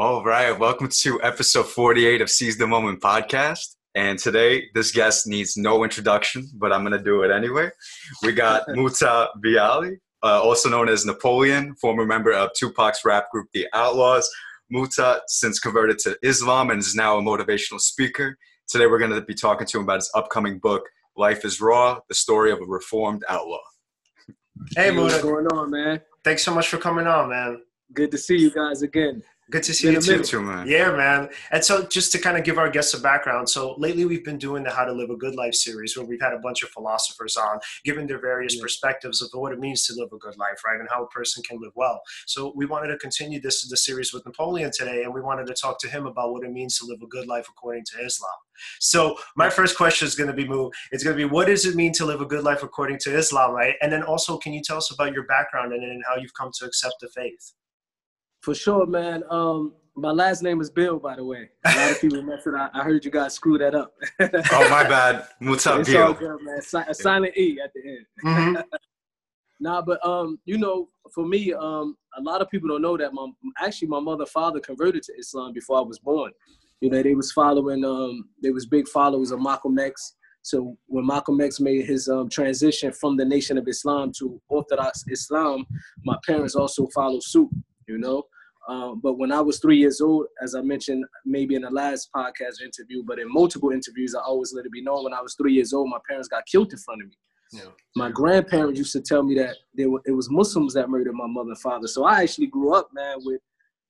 All right, welcome to episode 48 of Seize the Moment podcast. And today, this guest needs no introduction, but I'm going to do it anyway. We got Muta Biali, uh, also known as Napoleon, former member of Tupac's rap group The Outlawz. Muta since converted to Islam and is now a motivational speaker. Today, we're going to be talking to him about his upcoming book, Life is Raw The Story of a Reformed Outlaw. Hey, What's Muta. going on, man? Thanks so much for coming on, man. Good to see you guys again. Good to see you too. Too, man. Yeah, man. And so, just to kind of give our guests a background, so lately we've been doing the How to Live a Good Life series where we've had a bunch of philosophers on, giving their various Yeah. perspectives of what it means to live a good life, right? And how a person can live well. So, we wanted to continue this the series with Napoleon today, and we wanted to talk to him about what it means to live a good life according to Islam. So, my first question is going to be, Mu, it's going to be, what does it mean to live a good life according to Islam, right? And then also, can you tell us about your background and, and how you've come to accept the faith? For sure, man. Um, my last name is Bill, by the way. A lot of people mess it up. I heard you guys screw that up. Oh, my bad. Muta it's all good, man. Si- a silent E at the end. Mhm. Nah, but um, you know, for me, um, a lot of people don't know that my actually my mother father converted to Islam before I was born. You know, they was following um, they was big followers of Malcolm X. So when Malcolm X made his um, transition from the Nation of Islam to Orthodox Islam, my parents also followed suit. You know, um, but when I was three years old, as I mentioned maybe in the last podcast interview, but in multiple interviews, I always let it be known when I was three years old, my parents got killed in front of me Yeah. my grandparents used to tell me that were, it was Muslims that murdered my mother and father. So I actually grew up, man, with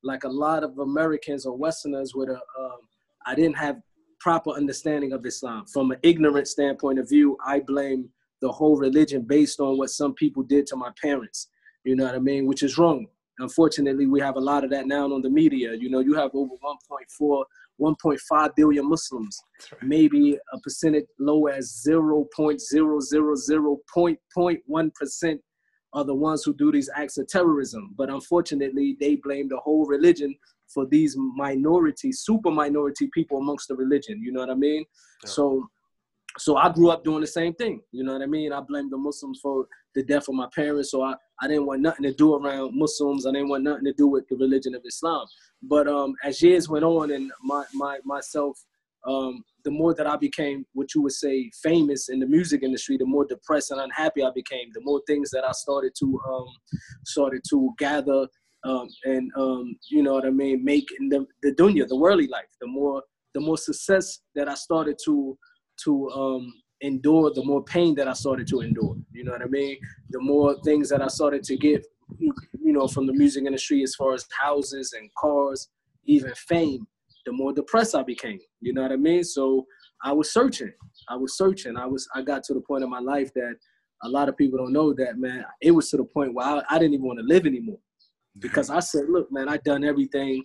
like a lot of Americans or Westerners with a, um, I didn't have proper understanding of Islam. From an ignorant standpoint of view, I blame the whole religion based on what some people did to my parents. You know what I mean? Which is wrong. Unfortunately, we have a lot of that now on the media. You know, you have over 1.4, 1.5 billion Muslims right. maybe a percentage low as 0.000.1% are the ones who do these acts of terrorism. But unfortunately, they blame the whole religion for these minority, super minority people amongst the religion. You know what I mean? Yeah. So so I grew up doing the same thing. You know what I mean? I blame the Muslims for the death of my parents. So I, I didn't want nothing to do around Muslims. I didn't want nothing to do with the religion of Islam. But um, as years went on and my, my myself, um, the more that I became what you would say famous in the music industry, the more depressed and unhappy I became. The more things that I started to um, started to gather um, and um, you know what I mean, make in the the dunya, the worldly life. The more the more success that I started to to um, endure, the more pain that I started to endure. You know what I mean? The more things that I started to get, you know, from the music industry as far as houses and cars, even fame, the more depressed I became. You know what I mean? So I was searching. I was searching. I was. I got to the point in my life that a lot of people don't know that, man. It was to the point where I, I didn't even want to live anymore because I said, look, man, I done everything.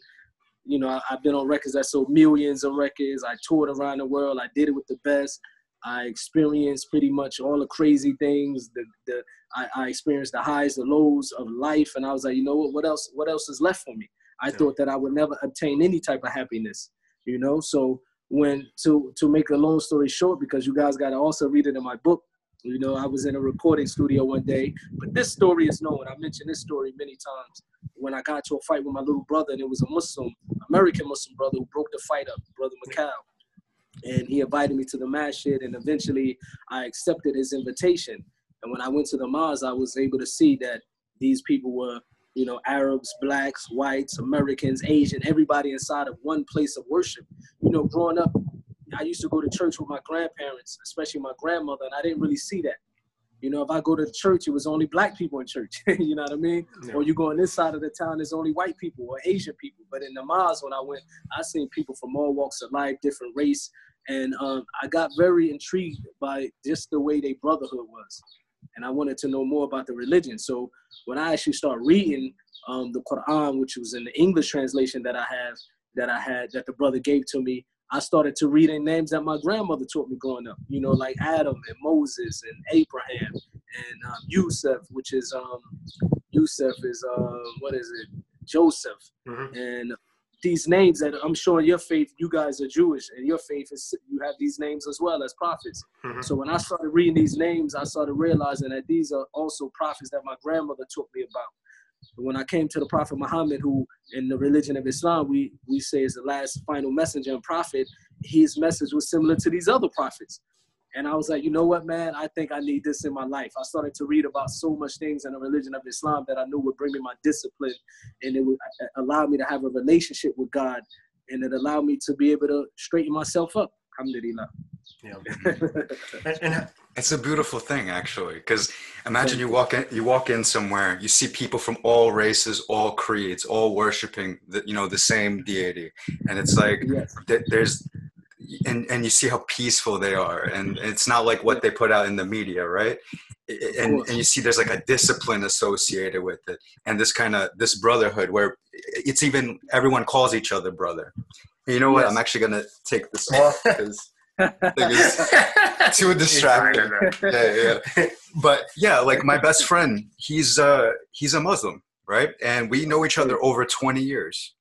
You know, I, I've been on records that sold millions of records. I toured around the world. I did it with the best. I experienced pretty much all the crazy things. The the I, I experienced the highs, the lows of life, and I was like, you know what? What else? What else is left for me? I Yeah. thought that I would never obtain any type of happiness. You know, so when to to make a long story short, because you guys got to also read it in my book. You know, I was in a recording studio one day, but this story is known. I mentioned this story many times. When I got to a fight with my little brother, and it was a Muslim, American Muslim brother who broke the fight up, Brother Macau. And he invited me to the masjid, and eventually I accepted his invitation. And when I went to the mosque, I was able to see that these people were, you know, Arabs, blacks, whites, Americans, Asian, everybody inside of one place of worship. You know, growing up, I used to go to church with my grandparents, especially my grandmother, and I didn't really see that. You know, if I go to church, it was only black people in church. you know what I mean? Yeah. Or you go on this side of the town, there's only white people or Asian people. But in the mosque, when I went, I seen people from all walks of life, different race, and um, I got very intrigued by just the way they brotherhood was, and I wanted to know more about the religion. So when I actually started reading um, the Quran, which was in the English translation that I have, that I had, that the brother gave to me, I started to read in names that my grandmother taught me growing up. You know, like Adam and Moses and Abraham and um, Yusuf, which is um, Yusuf is um, what is it? Joseph Mhm. and these names that I'm sure your faith, you guys are Jewish, and your faith is you have these names as well as prophets. Mhm. So when I started reading these names, I started realizing that these are also prophets that my grandmother taught me about. When I came to the Prophet Muhammad, who in the religion of Islam we we say is the last final messenger and prophet, his message was similar to these other prophets. And I was like, you know what, man? I think I need this in my life. I started to read about so much things in the religion of Islam that I knew would bring me my discipline and it would uh, allow me to have a relationship with God and it allowed me to be able to straighten myself up. Alhamdulillah. Yeah. and, and It's a beautiful thing, actually, because imagine you walk in, you walk in somewhere, you see people from all races, all creeds, all worshiping the, you know, the same deity, and it's like yes. th- there's, and and you see how peaceful they are, and it's not like what they put out in the media, right? And and you see there's like a discipline associated with it, and this kind of this brotherhood where it's even everyone calls each other brother. You know what? Yes. I'm actually gonna take this off because too distracting. yeah, yeah. But yeah, like my best friend, he's uh he's a Muslim, right? And we know each other over 20 years.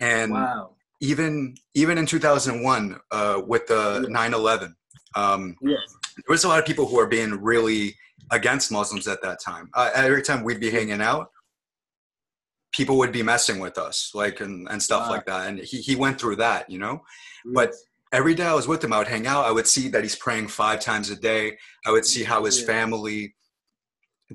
And Wow. even even in 2001 uh with the 9/11, um Yes. there was a lot of people who are being really against Muslims at that time. Uh, every time we'd be hanging out, people would be messing with us, like and, and stuff Wow. like that. And he, he went through that, you know. But every day I was with him, I would hang out. I would see that he's praying five times a day. I would see how his Yeah. family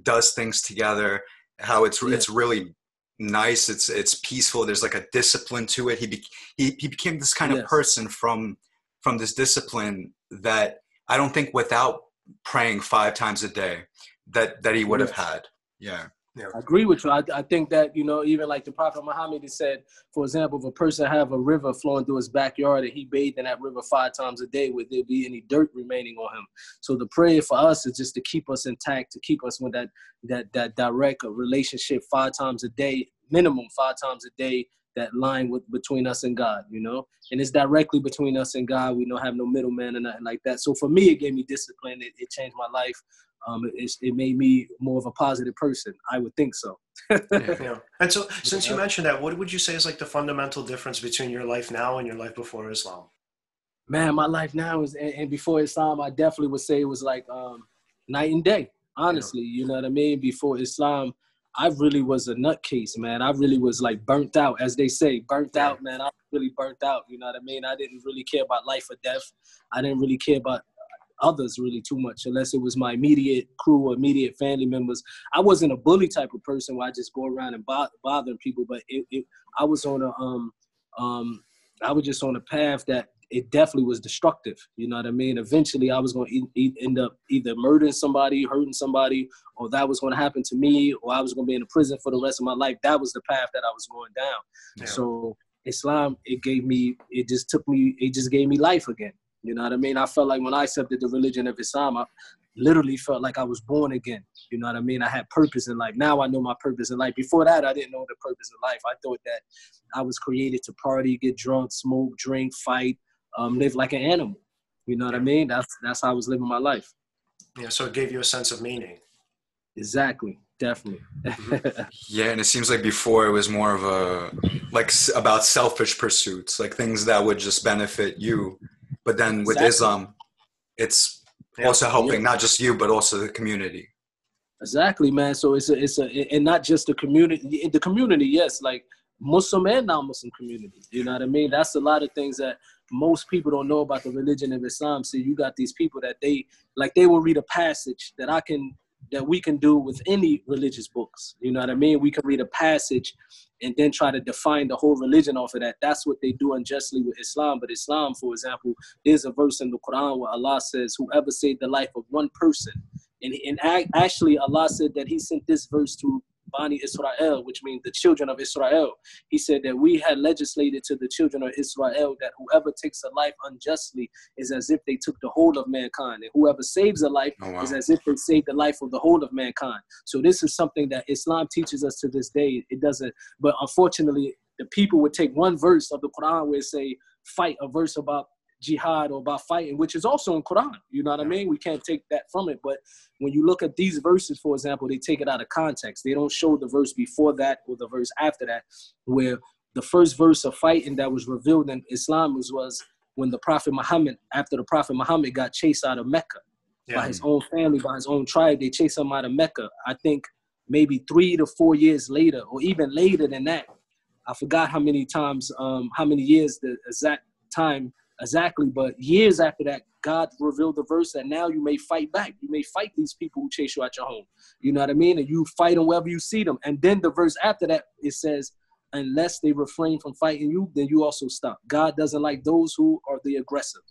does things together. How it's Yeah. it's really nice. It's it's peaceful. There's like a discipline to it. He be, he he became this kind of person from from this discipline that I don't think without praying five times a day that that he would have had. Yeah. I agree with you. I, I think that, you know, even like the Prophet Muhammad said, for example, if a person have a river flowing through his backyard and he bathed in that river five times a day, would there be any dirt remaining on him? So the prayer for us is just to keep us intact, to keep us with that that that direct relationship five times a day, minimum five times a day, that line with between us and God, you know? And it's directly between us and God. We don't have no middleman or nothing like that. So for me, it gave me discipline. It, it changed my life. Um, it, it made me more of a positive person. I would think so. Yeah. And so, since you mentioned that, what would you say is like the fundamental difference between your life now and your life before Islam? Man, my life now is, and, and before Islam, I definitely would say it was like um, night and day. Honestly, you know what I mean. Before Islam, I really was a nutcase, man. I really was like burnt out, as they say, burnt Yeah. out, man. I was really burnt out. You know what I mean? I didn't really care about life or death. I didn't really care about others really too much, unless it was my immediate crew or immediate family members. I wasn't a bully type of person where I just go around and bo- bothering people, but it, it, I was on a um um I was just on a path that it definitely was destructive. You know what I mean? Eventually, I was going to e- end up either murdering somebody, hurting somebody, or that was going to happen to me, or I was going to be in a prison for the rest of my life. That was the path that I was going down. Yeah. So Islam, it gave me, it just took me, it just gave me life again. You know what I mean? I felt like when I accepted the religion of Islam, I literally felt like I was born again. You know what I mean? I had purpose in life. Now I know my purpose in life. Before that, I didn't know the purpose in life. I thought that I was created to party, get drunk, smoke, drink, fight, um, live like an animal. You know what I mean? That's that's how I was living my life. Yeah. So it gave you a sense of meaning. Exactly. Definitely. Yeah, and it seems like before it was more of a like about selfish pursuits, like things that would just benefit you. But then with Exactly. Islam, it's Yeah. also helping not just you but also the community. Exactly, man. So it's a, it's a, and not just the community. The community, yes, like Muslim and non-Muslim community. You know what I mean? That's a lot of things that most people don't know about the religion of Islam. So you got these people that they like they will read a passage that I can that we can do with any religious books. You know what I mean? We can read a passage and then try to define the whole religion off of that. That's what they do unjustly with Islam. But Islam, for example, there's a verse in the Quran where Allah says, "Whoever saved the life of one person." And, and ac- actually, Allah said that He sent this verse to Bani Israel, which means the children of Israel. He said that we had legislated to the children of Israel that whoever takes a life unjustly is as if they took the whole of mankind, and whoever saves a life Oh wow. is as if they saved the life of the whole of mankind. So this is something that Islam teaches us to this day. It doesn't, but unfortunately, the people would take one verse of the Quran where it say fight a verse about jihad or about fighting, which is also in Quran. You know what I mean? We can't take that from it. But when you look at these verses, for example, they take it out of context. They don't show the verse before that or the verse after that, where the first verse of fighting that was revealed in Islam was, was when the Prophet Muhammad, after the Prophet Muhammad got chased out of Mecca by his own family, by his own tribe. They chased him out of Mecca. I think maybe three to four years later, or even later than that. I forgot how many times, um, how many years the exact time exactly, but years after that, God revealed the verse that now you may fight back. You may fight these people who chase you out your home. You know what I mean? And you fight them wherever you see them. And then the verse after that, it says, unless they refrain from fighting you, then you also stop. God doesn't like those who are the aggressive.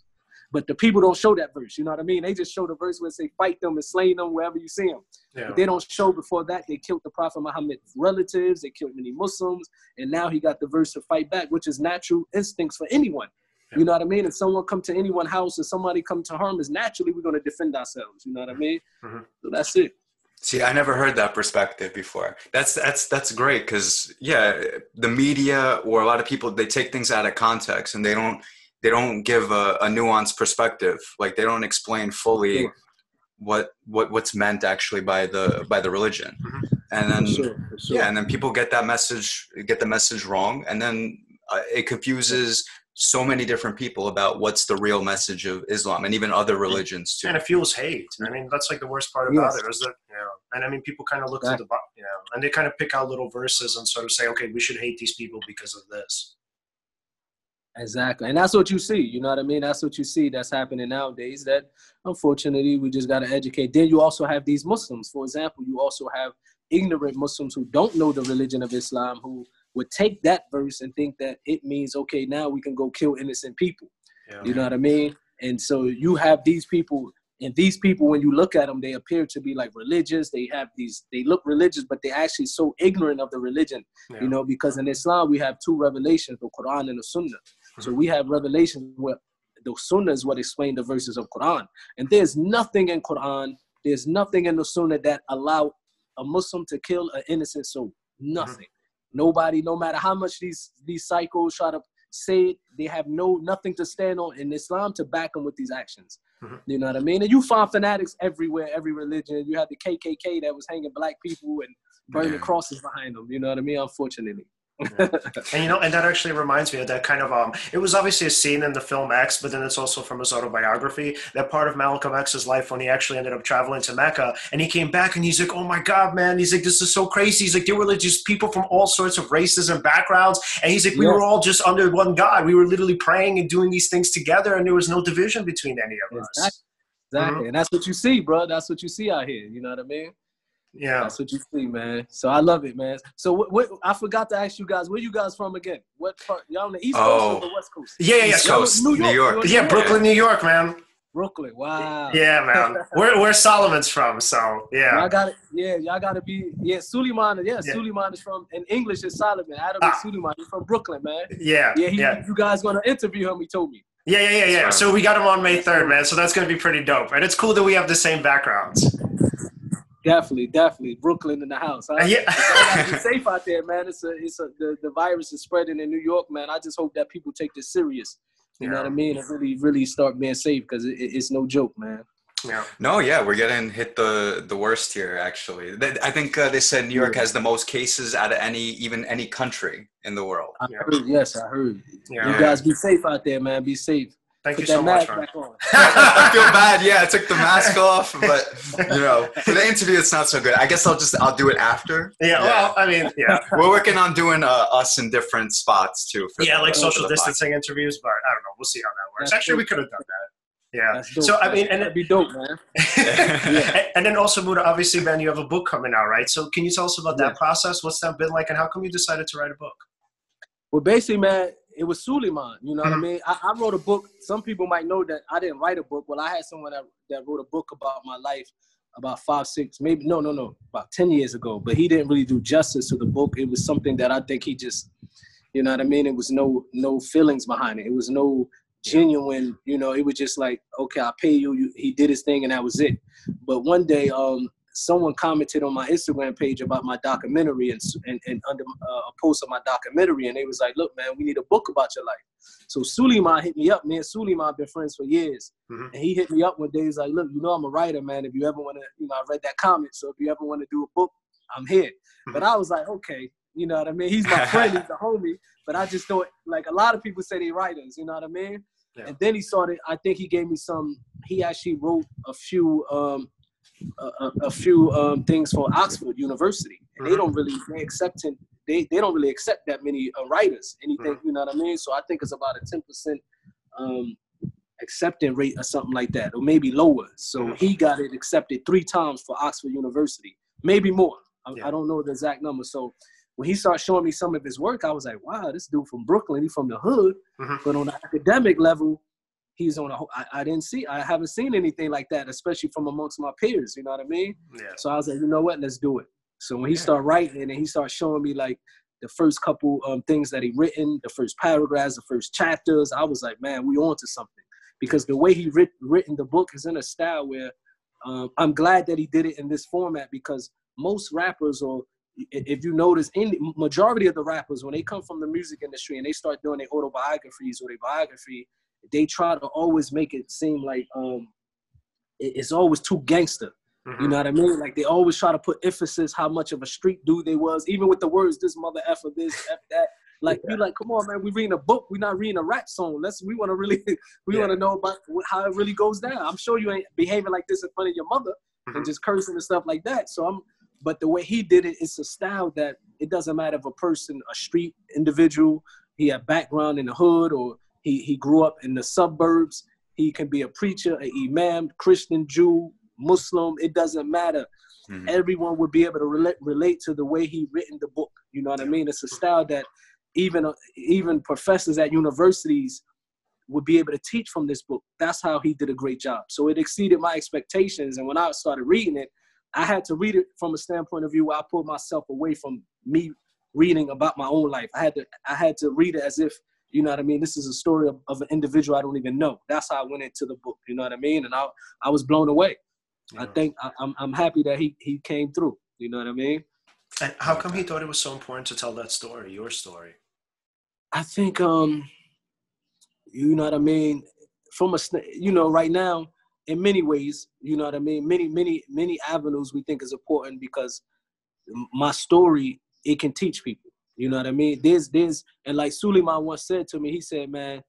But the people don't show that verse. You know what I mean? They just show the verse where they say fight them and slay them wherever you see them. Yeah. But they don't show before that they killed the Prophet Muhammad's relatives. They killed many Muslims, and now he got the verse to fight back, which is natural instincts for anyone. You know what I mean? If someone come to anyone's house and somebody come to harm us, naturally we're going to defend ourselves. You know what I mean? Mm-hmm. So that's it. See, I never heard that perspective before. That's that's that's great because yeah, the media or a lot of people they take things out of context and they don't they don't give a, a nuanced perspective. Like they don't explain fully yeah. what what what's meant actually by the by the religion. Mm-hmm. And then sure, sure. yeah, and then people get that message get the message wrong, and then uh, it confuses so many different people about what's the real message of Islam and even other religions too. And it fuels hate. I mean, that's like the worst part about yes. it is that, you know, and I mean, people kind of look at the, you know, and they kind of pick out little verses and sort of say, okay, we should hate these people because of this. Exactly. And that's what you see. You know what I mean? That's what you see that's happening nowadays. That unfortunately we just got to educate. Then you also have these Muslims. For example, you also have ignorant Muslims who don't know the religion of Islam, who would take that verse and think that it means okay now we can go kill innocent people yeah. you know what i mean and so you have these people and these people when you look at them they appear to be like religious they have these they look religious but they're actually so ignorant of the religion yeah. you know because in islam we have two revelations the quran and the sunnah mm-hmm. so we have revelations where the sunnah is what explain the verses of quran and there's nothing in quran there's nothing in the sunnah that allow a muslim to kill an innocent soul mm-hmm. Nobody, no matter how much these these cycles try to say it, they have no nothing to stand on in Islam to back them with these actions. Mm-hmm. You know what I mean? And you find fanatics everywhere, every religion. You have the KKK that was hanging black people and burning crosses behind them. You know what I mean? Unfortunately and you know, and that actually reminds me of that kind of um. It was obviously a scene in the film X, but then it's also from his autobiography. That part of Malcolm X's life when he actually ended up traveling to Mecca, and he came back, and he's like, "Oh my God, man!" He's like, "This is so crazy." He's like, "There were just people from all sorts of races and backgrounds," and he's like, "We yes. were all just under one God. We were literally praying and doing these things together, and there was no division between any of exactly. us." Exactly, mm-hmm. and that's what you see, bro. That's what you see out here. You know what I mean? Yeah, that's what you see, man. So I love it, man. So what, what, I forgot to ask you guys, where you guys from again? What part? Y'all on the East Coast or the West Coast? Yeah, yeah, East Coast, New York. New York. Yeah, Brooklyn, New York, man. Brooklyn. Wow. Yeah, man. where where Solomon's from? So yeah. I got it. Yeah, y'all got to be. Yeah, Suleiman. Yeah, yeah, Suleiman is from. In English is Solomon. Adam ah. Suleiman. He's from Brooklyn, man. Yeah. Yeah. He, yeah. You guys gonna interview him? He told me. Yeah, yeah, yeah, yeah. So we got him on May third, man. So that's gonna be pretty dope, and it's cool that we have the same backgrounds. Definitely, definitely. Brooklyn in the house. Huh? Yeah. be safe out there, man. It's a, it's a, the, the virus is spreading in New York, man. I just hope that people take this serious. You yeah. know what I mean? And really, really start being safe because it, it's no joke, man. Yeah. No, yeah, we're getting hit the the worst here. Actually, I think uh, they said New York has the most cases out of any even any country in the world. I heard, yes, I heard. Yeah. You guys be safe out there, man. Be safe. Thank Put you so much, man. I feel bad. Yeah, I took the mask off, but you know, for the interview, it's not so good. I guess I'll just I'll do it after. Yeah. yeah. Well, I mean, yeah, we're working on doing uh, us in different spots too. yeah, the, like social distancing interviews, but I don't know. We'll see how that works. That's Actually, dope. we could have done that. Yeah. So I mean, and that'd be dope, man. yeah. And then also, Muta, obviously, man, you have a book coming out, right? So can you tell us about that process? What's that been like, and how come you decided to write a book? Well, basically, man, it was Suleiman. You know mm-hmm. what I mm-hmm. mean? I, I, wrote a book. Some people might know that I didn't write a book. Well, I had someone that, that wrote a book about my life about five, six, maybe no, no, no, about ten years ago. But he didn't really do justice to the book. It was something that I think he just, you know what I mean? It was no no feelings behind it. It was no genuine. You know, it was just like, okay, I pay you. you he did his thing, and that was it. But one day, um, someone commented on my Instagram page about my documentary and, and, and under uh, a post of my documentary, and they was like, "Look, man, we need a book about your life." So Suleiman hit me up. Me and Suleiman been friends for years, mm-hmm. and he hit me up one day. He's like, "Look, you know I'm a writer, man. If you ever want to, you know, I read that comment. So if you ever want to do a book, I'm here." Mm-hmm. But I was like, "Okay." You know what I mean? He's my friend, he's the homie, but I just don't like a lot of people say they writers, you know what I mean? Yeah. And then he started, I think he gave me some, he actually wrote a few um, a, a, few um, things for Oxford University. And they Mhm. don't really they accepting they, they don't really accept that many uh, writers. Anything Mhm. you know what I mean? So I think it's about a ten percent um, accepting rate or something like that, or maybe lower. So Mhm. he got it accepted three times for Oxford University, maybe more. I, Yeah. I don't know the exact number. So when he started showing me some of his work, I was like, wow, this dude from Brooklyn, he from the hood, Mhm. but on the academic level, he's on a. I, I didn't see, I haven't seen anything like that, especially from amongst my peers. You know what I mean? Yeah. So I was like, you know what, let's do it. So when he Yeah. started writing and he started showing me like the first couple um, things that he written, the first paragraphs, the first chapters, I was like, man, we on to something. Because the way he writ- written the book is in a style where um, I'm glad that he did it in this format because most rappers or if you notice, in majority of the rappers, when they come from the music industry and they start doing their autobiographies or their biography, they try to always make it seem like um, it's always too gangster. You Mhm. know what I mean? Like they always try to put emphasis how much of a street dude they was, even with the words "this mother f of this f that." Like you like, come on, man, we reading a book, We're not reading a rap song. Let's we want to really we Yeah. want to know about how it really goes down. I'm sure you ain't behaving like this in front of your mother Mhm. and just cursing and stuff like that. So I'm, but the way he did it, it's a style that it doesn't matter if a person, a street individual, he had background in the hood or he he grew up in the suburbs. He can be a preacher, an imam, Christian, Jew, Muslim. It doesn't matter. Mhm. Everyone would be able to relate relate to the way he written the book. You know what I mean? It's a style that even uh, even professors at universities would be able to teach from this book. That's how he did a great job. So it exceeded my expectations. And when I started reading it, I had to read it from a standpoint of view where I pulled myself away from me reading about my own life. I had to I had to read it as if you know what I mean. This is a story of, of an individual I don't even know. That's how I went into the book. You know what I mean? And I I was blown away. I think I, I'm I'm happy that he he came through. You know what I mean? And how come he thought it was so important to tell that story, your story? I think um you know what I mean from a you know right now in many ways you know what I mean many many many avenues we think is important because my story it can teach people you know what I mean? There's there's and like Suleiman once said to me he said man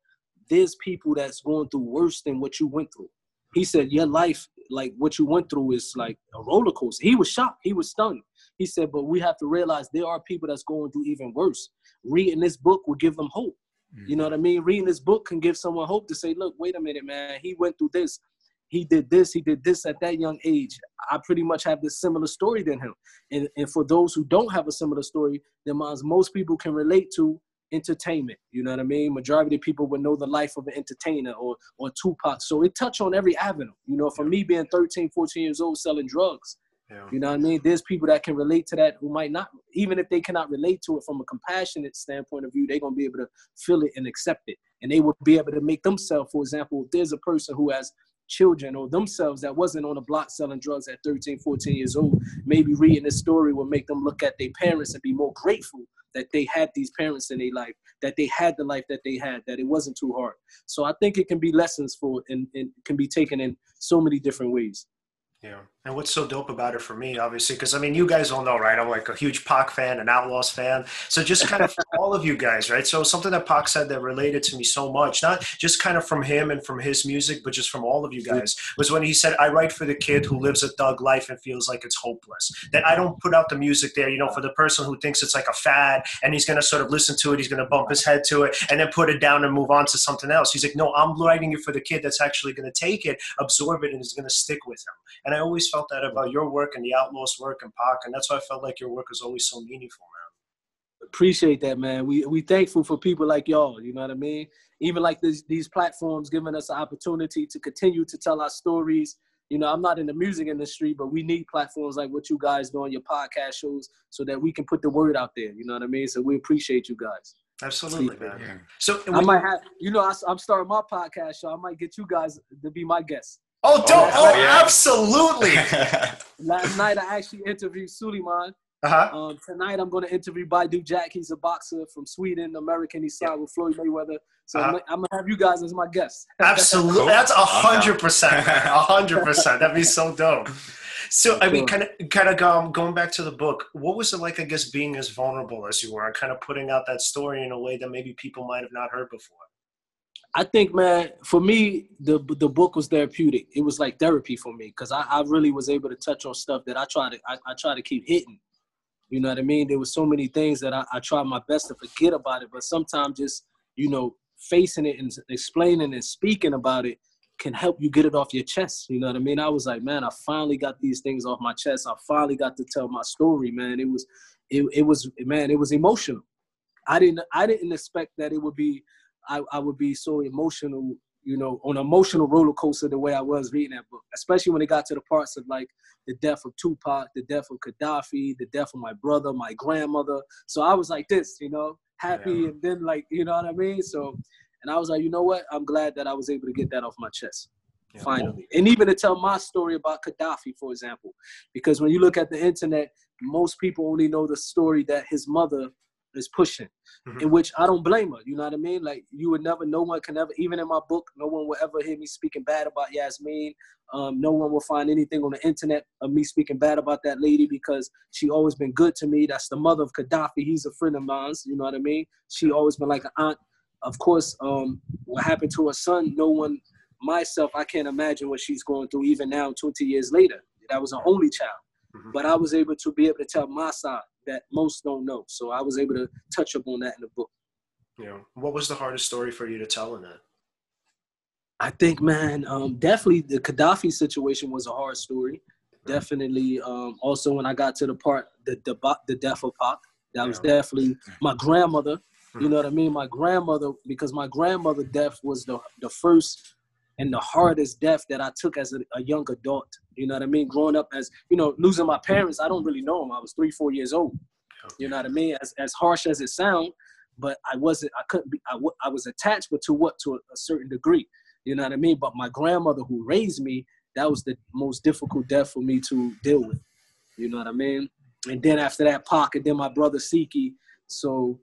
there's people that's going through worse than what you went through. He said your life like what you went through is like a roller coaster. He was shocked. He was stunned. He said but we have to realize there are people that's going through even worse. Reading this book will give them hope. You mm-hmm. know what I mean? Reading this book can give someone hope to say, look, wait a minute, man. He went through this. He did this. He did this at that young age. I pretty much have this similar story than him. And, and for those who don't have a similar story, then mine's most people can relate to entertainment. You know what I mean? Majority of people would know the life of an entertainer or or Tupac. So it touch on every avenue. You know, for me being 13, 14 years old selling drugs, Yeah. you know what I mean? There's people that can relate to that who might not, even if they cannot relate to it from a compassionate standpoint of view, they're going to be able to feel it and accept it. And they will be able to make themselves, for example, if there's a person who has children or themselves that wasn't on the block selling drugs at 13, 14 years old, maybe reading this story will make them look at their parents and be more grateful that they had these parents in their life, that they had the life that they had, that it wasn't too hard. So I think it can be lessons for and, and can be taken in so many different ways. Yeah. And what's so dope about it for me, obviously, because I mean, you guys all know, right? I'm like a huge Pac fan, an Outlawz fan. So just kind of all of you guys, right? So something that Pac said that related to me so much, not just kind of from him and from his music, but just from all of you guys, was when he said, I write for the kid who lives a thug life and feels like it's hopeless. That I don't put out the music there, you know, for the person who thinks it's like a fad and he's going to sort of listen to it, he's going to bump his head to it and then put it down and move on to something else. He's like, no, I'm writing it for the kid that's actually going to take it, absorb it, and is going to stick with him. And I always felt that about your work and the Outlawz work and Pac, and that's why I felt like your work is always so meaningful, man. appreciate that, man. We we thankful for people like y'all. You know what I mean? Even like these these platforms giving us an opportunity to continue to tell our stories. You know, I'm not in the music industry, but we need platforms like what you guys do on your podcast shows so that we can put the word out there. You know what I mean? So we appreciate you guys. Absolutely, man. Yeah. So, I might have, you know, I, am starting my podcast show. I might get you guys to be my guests. Oh, don't, Oh, oh, yeah. absolutely. Last night I actually interviewed Suleiman. Uh huh. Um, tonight I'm going to interview Badou Jack. He's a boxer from Sweden, American. He signed with Floyd Mayweather. So I'm, Uh-huh. I'm gonna have you guys as my guests. Absolutely. Cool. That's a hundred percent. A hundred percent. That'd be so dope. So, I mean, kind of, kind of um, going back to the book. What was it like? I guess being as vulnerable as you were, and kind of putting out that story in a way that maybe people might have not heard before. I think, man, for me, the the book was therapeutic. It was like therapy for me because I, I really was able to touch on stuff that I try to I, I try to keep hitting. You know what I mean? There was so many things that I, I tried my best to forget about it, but sometimes just you know facing it and explaining and speaking about it can help you get it off your chest. You know what I mean? I was like, man, I finally got these things off my chest. I finally got to tell my story, man. It was, it, it was, man, it was emotional. I didn't, I didn't expect that it would be, I, I would be so emotional, you know, on an emotional roller coaster the way I was reading that book, especially when it got to the parts of like the death of Tupac, the death of Kadafi, the death of my brother, my grandmother. So I was like this, you know, happy yeah. and then like, you know what I mean? So and I was like, you know what? I'm glad that I was able to get that off my chest. Yeah. Finally. And even to tell my story about Kadafi, for example. Because when you look at the internet, most people only know the story that his mother is pushing, mm-hmm. in which I don't blame her. You know what I mean? Like you would never, no one can ever, even in my book, no one will ever hear me speaking bad about Yasmin. Um, no one will find anything on the internet of me speaking bad about that lady because she always been good to me. That's the mother of Kadafi. He's a friend of mine. You know what I mean? She always been like an aunt of course, um, what happened to her son, no one, myself, I can't imagine what she's going through even now, 20 years later. That was her only child. Mm-hmm. But I was able to be able to tell my side that most don't know. So I was able to touch up on that in the book. Yeah. What was the hardest story for you to tell in that? I think, man, um, definitely the Kadafi situation was a hard story. Definitely. Um, also, when I got to the part, the the, the death of Pac, that was definitely my grandmother you know what I mean? My grandmother, because my grandmother death was the the first and the hardest death that I took as a, a, young adult. You know what I mean? Growing up as, you know, losing my parents, I don't really know them. I was three, four years old. You know what I mean? As, as harsh as it sounds, but I wasn't, I couldn't be, I, w- I was attached, but to what? To a, a certain degree. You know what I mean? But my grandmother who raised me, that was the most difficult death for me to deal with. You know what I mean? And then after that, Pac, and then my brother Siki. So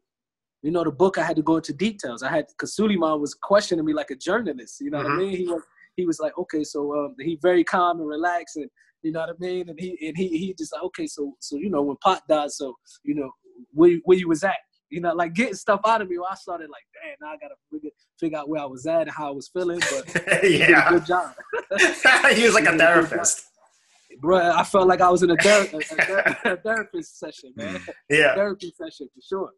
you know, the book I had to go into details. I had because Suleiman was questioning me like a journalist. You know mm-hmm. what I mm-hmm. mean? He was he was like, okay, so um, he very calm and relaxed, and you know what I mean. And he and he he just like, okay, so so you know when Pac died, so you know where where you was at. You know, like getting stuff out of me. I started like, damn, now I gotta figure, figure out where I was at and how I was feeling. But yeah, good job. he was like a therapist. Bro, I felt like I was in a, ther- a, a therapist session, man. Yeah, therapy session for sure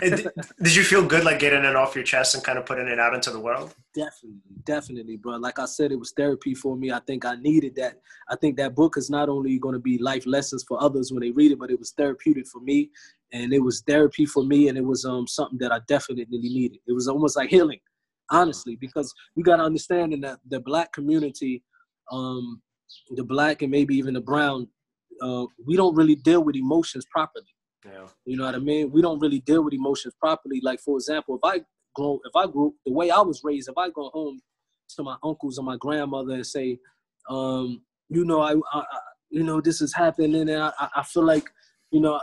did, did you feel good like getting it off your chest and kind of putting it out into the world? Definitely, definitely, bro. Like I said, it was therapy for me. I think I needed that. I think that book is not only going to be life lessons for others when they read it, but it was therapeutic for me, and it was therapy for me, and it was um something that I definitely needed. It was almost like healing, honestly, because you got to understand in that the black community, um, the black and maybe even the brown, uh, we don't really deal with emotions properly yeah. You know what I mean? We don't really deal with emotions properly. Like for example, if I grow, if I grew the way I was raised, if I go home to my uncles or my grandmother and say, um, you know, I, I, you know, this is happening, and I, I feel like, you know,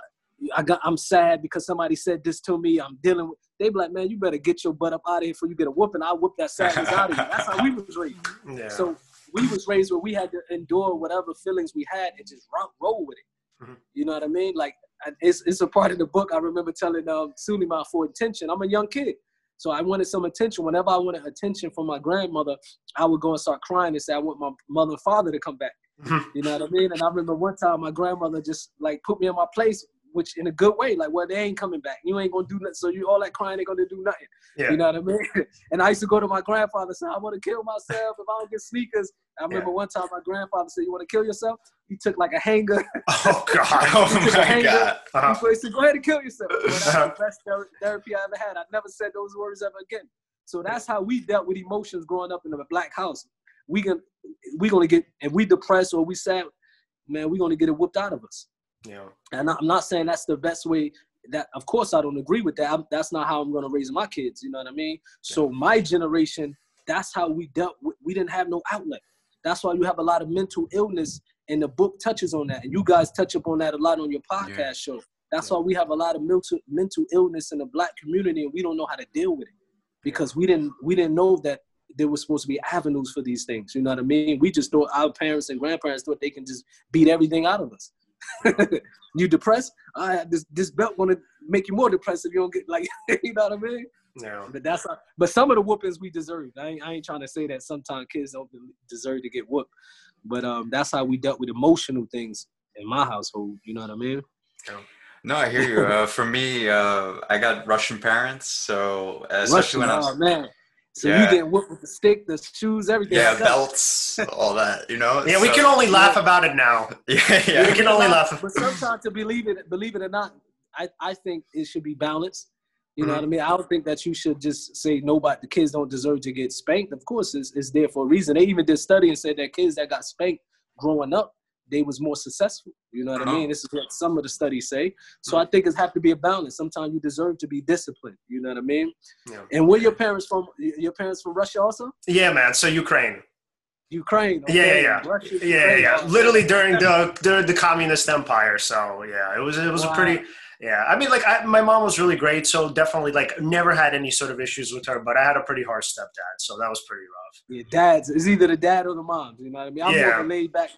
I got, I'm sad because somebody said this to me. I'm dealing with. They be like, man, you better get your butt up out of here before you get a whooping. I whoop that sadness out of you. That's how we was raised. Yeah. So we was raised where we had to endure whatever feelings we had and just roll, roll with it. Mm-hmm. You know what I mean? Like it's, it's a part of the book. I remember telling um, Suleiman for attention. I'm a young kid. So I wanted some attention. Whenever I wanted attention from my grandmother, I would go and start crying and say, I want my mother and father to come back. you know what I mean? And I remember one time my grandmother just like put me in my place which in a good way, like, well, they ain't coming back. You ain't gonna do nothing. So you all that crying, they gonna do nothing. Yeah. You know what I mean? and I used to go to my grandfather, say, I want to kill myself if I don't get sneakers. I remember yeah. one time my grandfather said, You want to kill yourself? He took like a hanger. Oh God! Oh my God! Uh-huh. He said, "Go ahead and kill yourself." Well, that's the best therapy I ever had. I never said those words ever again. So that's how we dealt with emotions growing up in a black house. We can, we gonna get if we depressed or we sad, man, we gonna get it whooped out of us. Yeah. And I'm not saying that's the best way. That of course I don't agree with that. I'm, that's not how I'm going to raise my kids. You know what I mean? Yeah. So my generation, that's how we dealt. With, we didn't have no outlet. That's why you have a lot of mental illness, and the book touches on that. And you guys touch upon that a lot on your podcast yeah. show. That's yeah. why we have a lot of mental mental illness in the black community, and we don't know how to deal with it because we didn't we didn't know that there was supposed to be avenues for these things. You know what I mean? We just thought our parents and grandparents thought they can just beat everything out of us. you depressed? I this this belt gonna make you more depressed if you don't get like you know what I mean. No. But that's how, but some of the whoopings we deserve. I ain't, I ain't trying to say that sometimes kids don't deserve to get whooped, but um, that's how we dealt with emotional things in my household. You know what I mean? Yeah. No, I hear you. Uh, for me, uh, I got Russian parents, so especially Russian, when I was oh man. So Yeah. you getting whooped with the stick, the shoes, everything. yeah like belts, all that, you know. Yeah, we can only laugh about it now. yeah, yeah. We can only laugh. But sometimes to believe it, believe it or not, I, I think it should be balanced. You know Mhm. what I mean? I don't think that you should just say nobody, the kids don't deserve to get spanked. Of course, it's, it's there for a reason. They even did study and said that kids that got spanked growing up, they was more successful. You know what Uh-huh. I mean? This is what some of the studies say. So I think it have to be a balance. Sometimes you deserve to be disciplined. You know what I mean? Yeah. And where your parents from? Your parents from Russia also? Yeah, man. So Ukraine. Ukraine. Yeah, okay. yeah, yeah. Russia, Yeah, yeah, yeah. Literally during the during the communist empire. So yeah, it was it was a pretty yeah. I mean, like I, my mom was really great, so definitely like never had any sort of issues with her. But I had a pretty harsh stepdad, so that was pretty rough. Yeah, dads. is either the dad or the mom. You know what I mean? I'm more Yeah. of a laid back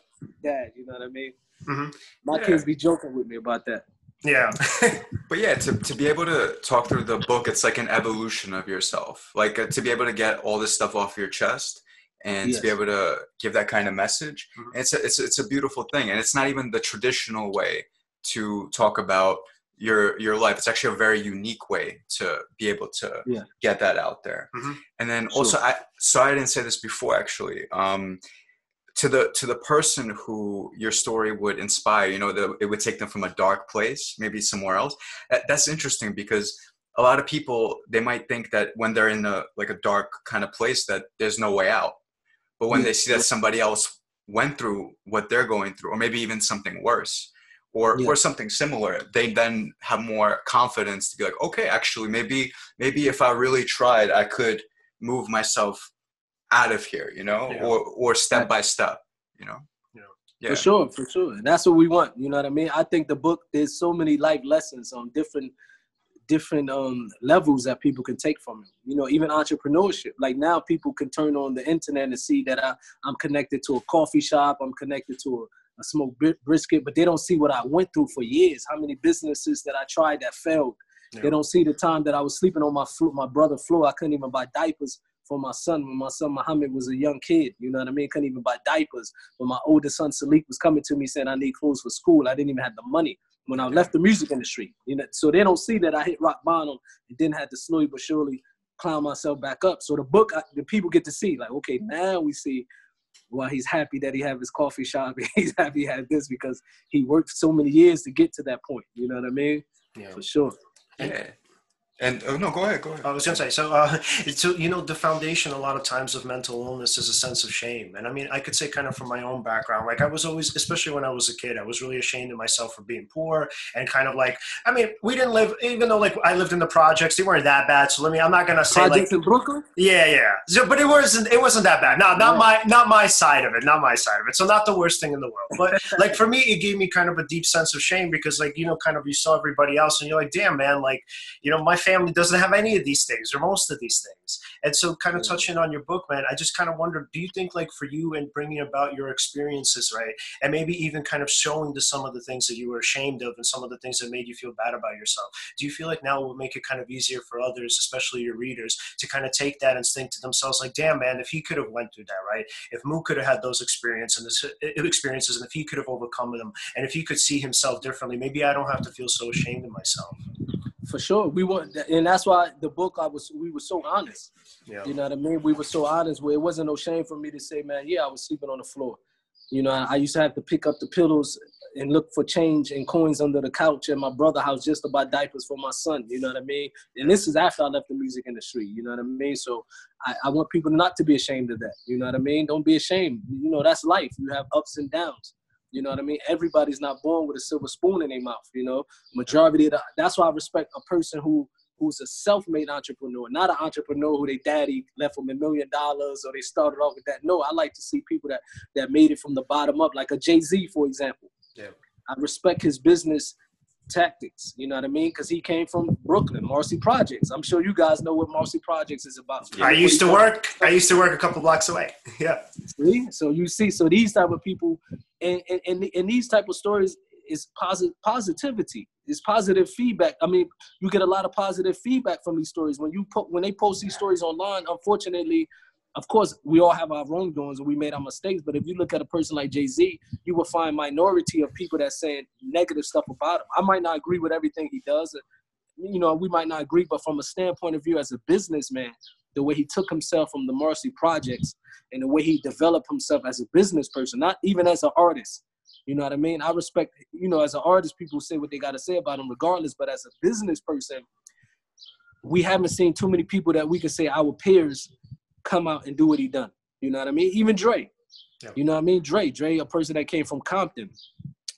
dad. You know what I mean? Mhm. My Yeah. kids be joking with me about that. Yeah, But yeah, to, to be able to talk through the book, it's like an evolution of yourself. Like uh, to be able to get all this stuff off your chest and to be able to give that kind of message, Mhm. it's a, it's it's a beautiful thing. And it's not even the traditional way to talk about your your life. It's actually a very unique way to be able to Yeah. get that out there. Mhm. And then Sure. also, I so I didn't say this before actually. Um, to the to the person who your story would inspire, you know, that it would take them from a dark place, maybe somewhere else. That, that's interesting because a lot of people they might think that when they're in a like a dark kind of place that there's no way out. But when Yeah. they see that somebody else went through what they're going through, or maybe even something worse, or Yeah. or something similar, they then have more confidence to be like, okay, actually, maybe maybe if I really tried, I could move myself out of here, you know, Yeah. or or step by step, you know. Yeah. For sure, for sure. And that's what we want. You know what I mean? I think the book there's so many life lessons on different different um levels that people can take from it. You know, even entrepreneurship. Like now people can turn on the internet and see that I, I'm connected to a coffee shop, I'm connected to a, a smoked brisket, but they don't see what I went through for years. How many businesses that I tried that failed. Yeah. They don't see the time that I was sleeping on my floor, my brother's floor. I couldn't even buy diapers for my son when my son Muhammad was a young kid. You know what I mean? Couldn't even buy diapers. When my oldest son Salik was coming to me saying I need clothes for school, I didn't even have the money when I left the music industry. You know, so they don't see that I hit rock bottom and then had to slowly but surely climb myself back up. So the book, I- the people get to see like, okay, now we see why he's happy that he have his coffee shop. He's happy he had this because he worked so many years to get to that point. You know what I mean? yeah. For sure. Yeah. And oh no, go ahead, go ahead. I was gonna say so. Uh, so you know, the foundation a lot of times of mental illness is a sense of shame, and I mean, I could say kind of from my own background. Like I was always, especially when I was a kid, I was really ashamed of myself for being poor and kind of like. I mean, we didn't live, even though like I lived in the projects, they weren't that bad. So let me, I'm not gonna say like in Brooklyn? Yeah, yeah. So, but it wasn't. It wasn't that bad. No, not Yeah. my, not my side of it. Not my side of it. So, not the worst thing in the world. But like for me, it gave me kind of a deep sense of shame because, like, you know, kind of you saw everybody else, and you're like, damn, man, like, you know, my family doesn't have any of these things or most of these things. And so, kind of touching on your book, man, I just kind of wondered, do you think, like, for you and bringing about your experiences, right, and maybe even kind of showing to some of the things that you were ashamed of and some of the things that made you feel bad about yourself, do you feel like now it will make it kind of easier for others, especially your readers, to kind of take that and think to themselves, like, damn, man, if he could have went through that, right? If Moo could have had those experiences and this, uh, experiences, and if he could have overcome them, and if he could see himself differently, maybe I don't have to feel so ashamed of myself. For sure. We want and that's why the book I was we were so honest. Yeah. You know what I mean? We were so honest where it wasn't no shame for me to say, man, yeah, I was sleeping on the floor. You know, I used to have to pick up the pillows and look for change and coins under the couch at my brother's house just to buy diapers for my son. You know what I mean? And this is after I left the music industry. You know what I mean? So I, I want people not to be ashamed of that. You know what I mean? Don't be ashamed. You know, that's life. You have ups and downs. You know what I mean? Everybody's not born with a silver spoon in their mouth. You know, majority of the, that's why I respect a person who who's a self-made entrepreneur, not an entrepreneur who their daddy left them a million dollars or they started off with that. No, I like to see people that that made it from the bottom up, like a Jay Z, for example. Yeah. I respect his business tactics. You know what I mean? Because he came from Brooklyn, Marcy Projects. I'm sure you guys know what Marcy Projects is about. I used to work. I used to work a couple blocks away. Yeah. See? So you see, so these type of people, and and, and, and these type of stories, is positive positivity. It's positive feedback. I mean, you get a lot of positive feedback from these stories when you put when they post these stories online. Unfortunately, of course, we all have our wrongdoings and we made our mistakes. But if you look at a person like Jay Z, you will find minority of people that saying negative stuff about him. I might not agree with everything he does. You know, we might not agree, but from a standpoint of view as a businessman, the way he took himself from the Marcy Projects and the way he developed himself as a business person, not even as an artist. You know what I mean? I respect, you know, as an artist, people say what they got to say about him regardless, but as a business person, we haven't seen too many people that we can say our peers come out and do what he done. You know what I mean? Even Dre. Yeah. You know what I mean? Dre, Dre, a person that came from Compton,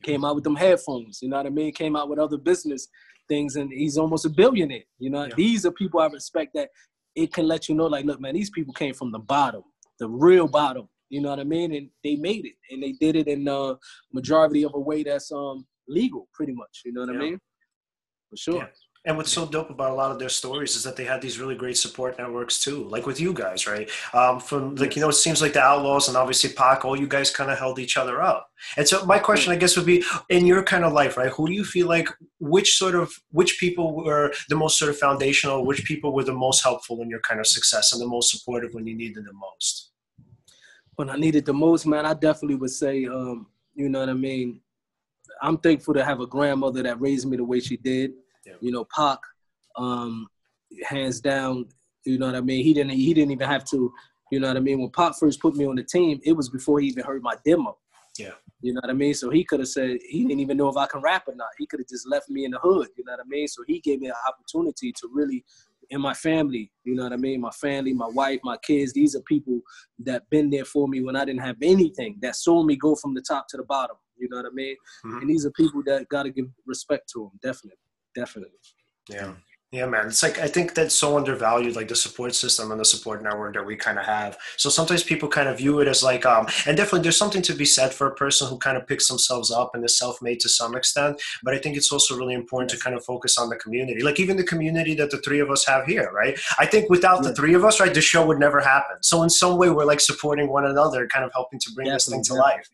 came out with them headphones. You know what I mean? Came out with other business things, and he's almost a billionaire. You know, yeah. these are people I respect that it can let you know, like, look, man, these people came from the bottom, the real bottom. You know what I mean? And they made it, and they did it in uh, majority of a way that's um legal, pretty much. You know what yeah. I mean? For sure. And what's so dope about a lot of their stories is that they had these really great support networks too, like with you guys, right? Um, from like you know, it seems like the Outlawz and obviously Pac, all you guys kind of held each other up. And so my question, I guess, would be in your kind of life, right? Who do you feel like which sort of which people were the most sort of foundational, which people were the most helpful in your kind of success and the most supportive when you needed the most? When I needed the most, man, I definitely would say, um, you know what I mean. I'm thankful to have a grandmother that raised me the way she did yeah. You know, Pac, um, hands down. You know what I mean? He didn't. He didn't even have to. You know what I mean? When Pac first put me on the team, it was before he even heard my demo. Yeah. You know what I mean? So he could have said he didn't even know if I can rap or not. He could have just left me in the hood. You know what I mean? So he gave me an opportunity to really in my family, you know what I mean? My family, my wife, my kids, these are people that been there for me when I didn't have anything, that saw me go from the top to the bottom. You know what I mean? Mm-hmm. And these are people that gotta give respect to them, definitely definitely. Yeah. Yeah, man. It's like I think that's so undervalued, like the support system and the support network that we kind of have. So sometimes people kind of view it as like, um, and definitely there's something to be said for a person who kind of picks themselves up and is self-made to some extent. But I think it's also really important to kind of focus on the community, like even the community that the three of us have here, right? I think without yeah. the three of us, right, the show would never happen. So in some way, we're like supporting one another, kind of helping to bring this thing to life.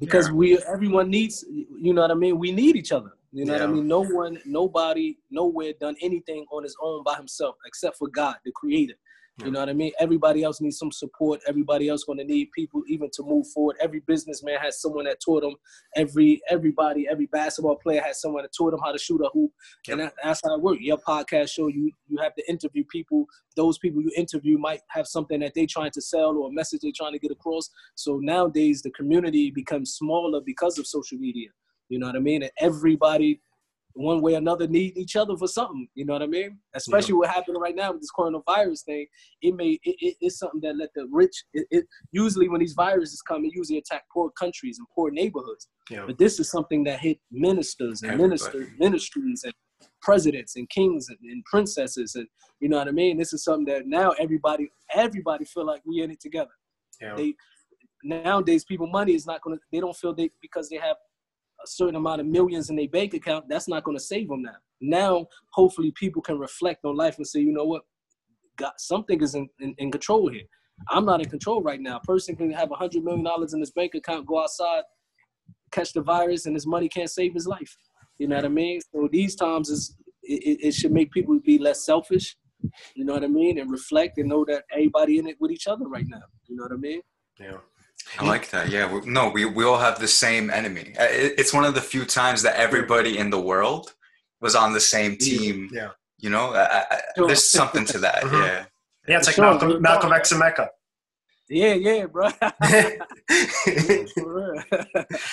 Because yeah. we, everyone needs, you know what I mean. We need each other you know yeah. what I mean? No one, nobody, nowhere done anything on his own by himself except for God, the creator. Yeah. You know what I mean? Everybody else needs some support. Everybody else going to need people even to move forward. Every businessman has someone that taught them. Every everybody, every basketball player has someone that taught them how to shoot a hoop. Yep. And that, that's how it works. Your podcast show you you have to interview people. Those people you interview might have something that they're trying to sell or a message they're trying to get across. So nowadays the community becomes smaller because of social media. You know what I mean? And everybody, one way or another, need each other for something. You know what I mean? Especially yeah. what happened right now with this coronavirus thing. It may it, it, it's something that let the rich. It, it, usually when these viruses come, it usually attack poor countries and poor neighborhoods. Yeah. But this is something that hit ministers and ministers, ministries and presidents and kings and, and, princesses and you know what I mean. This is something that now everybody everybody feel like we in it together. Yeah. They nowadays people money is not gonna they don't feel they because they have a certain amount of millions in their bank account, that's not going to save them now. Now, hopefully, people can reflect on life and say, you know what, God, something is in, in, in control here. I'm not in control right now. A person can have a hundred million dollars in his bank account, go outside, catch the virus, and his money can't save his life. You know what I mean? So these times is it, it should make people be less selfish. You know what I mean? And reflect and know that everybody in it with each other right now. You know what I mean? Yeah. I like that. Yeah. We, no, we, we all have the same enemy. Uh, it's one of the few times that everybody in the world was on the same team. Yeah. You know, I, I, there's something to that. Mm-hmm. Yeah. Yeah. It's like Malcolm, Malcolm X and Mecca. Yeah, yeah, bro.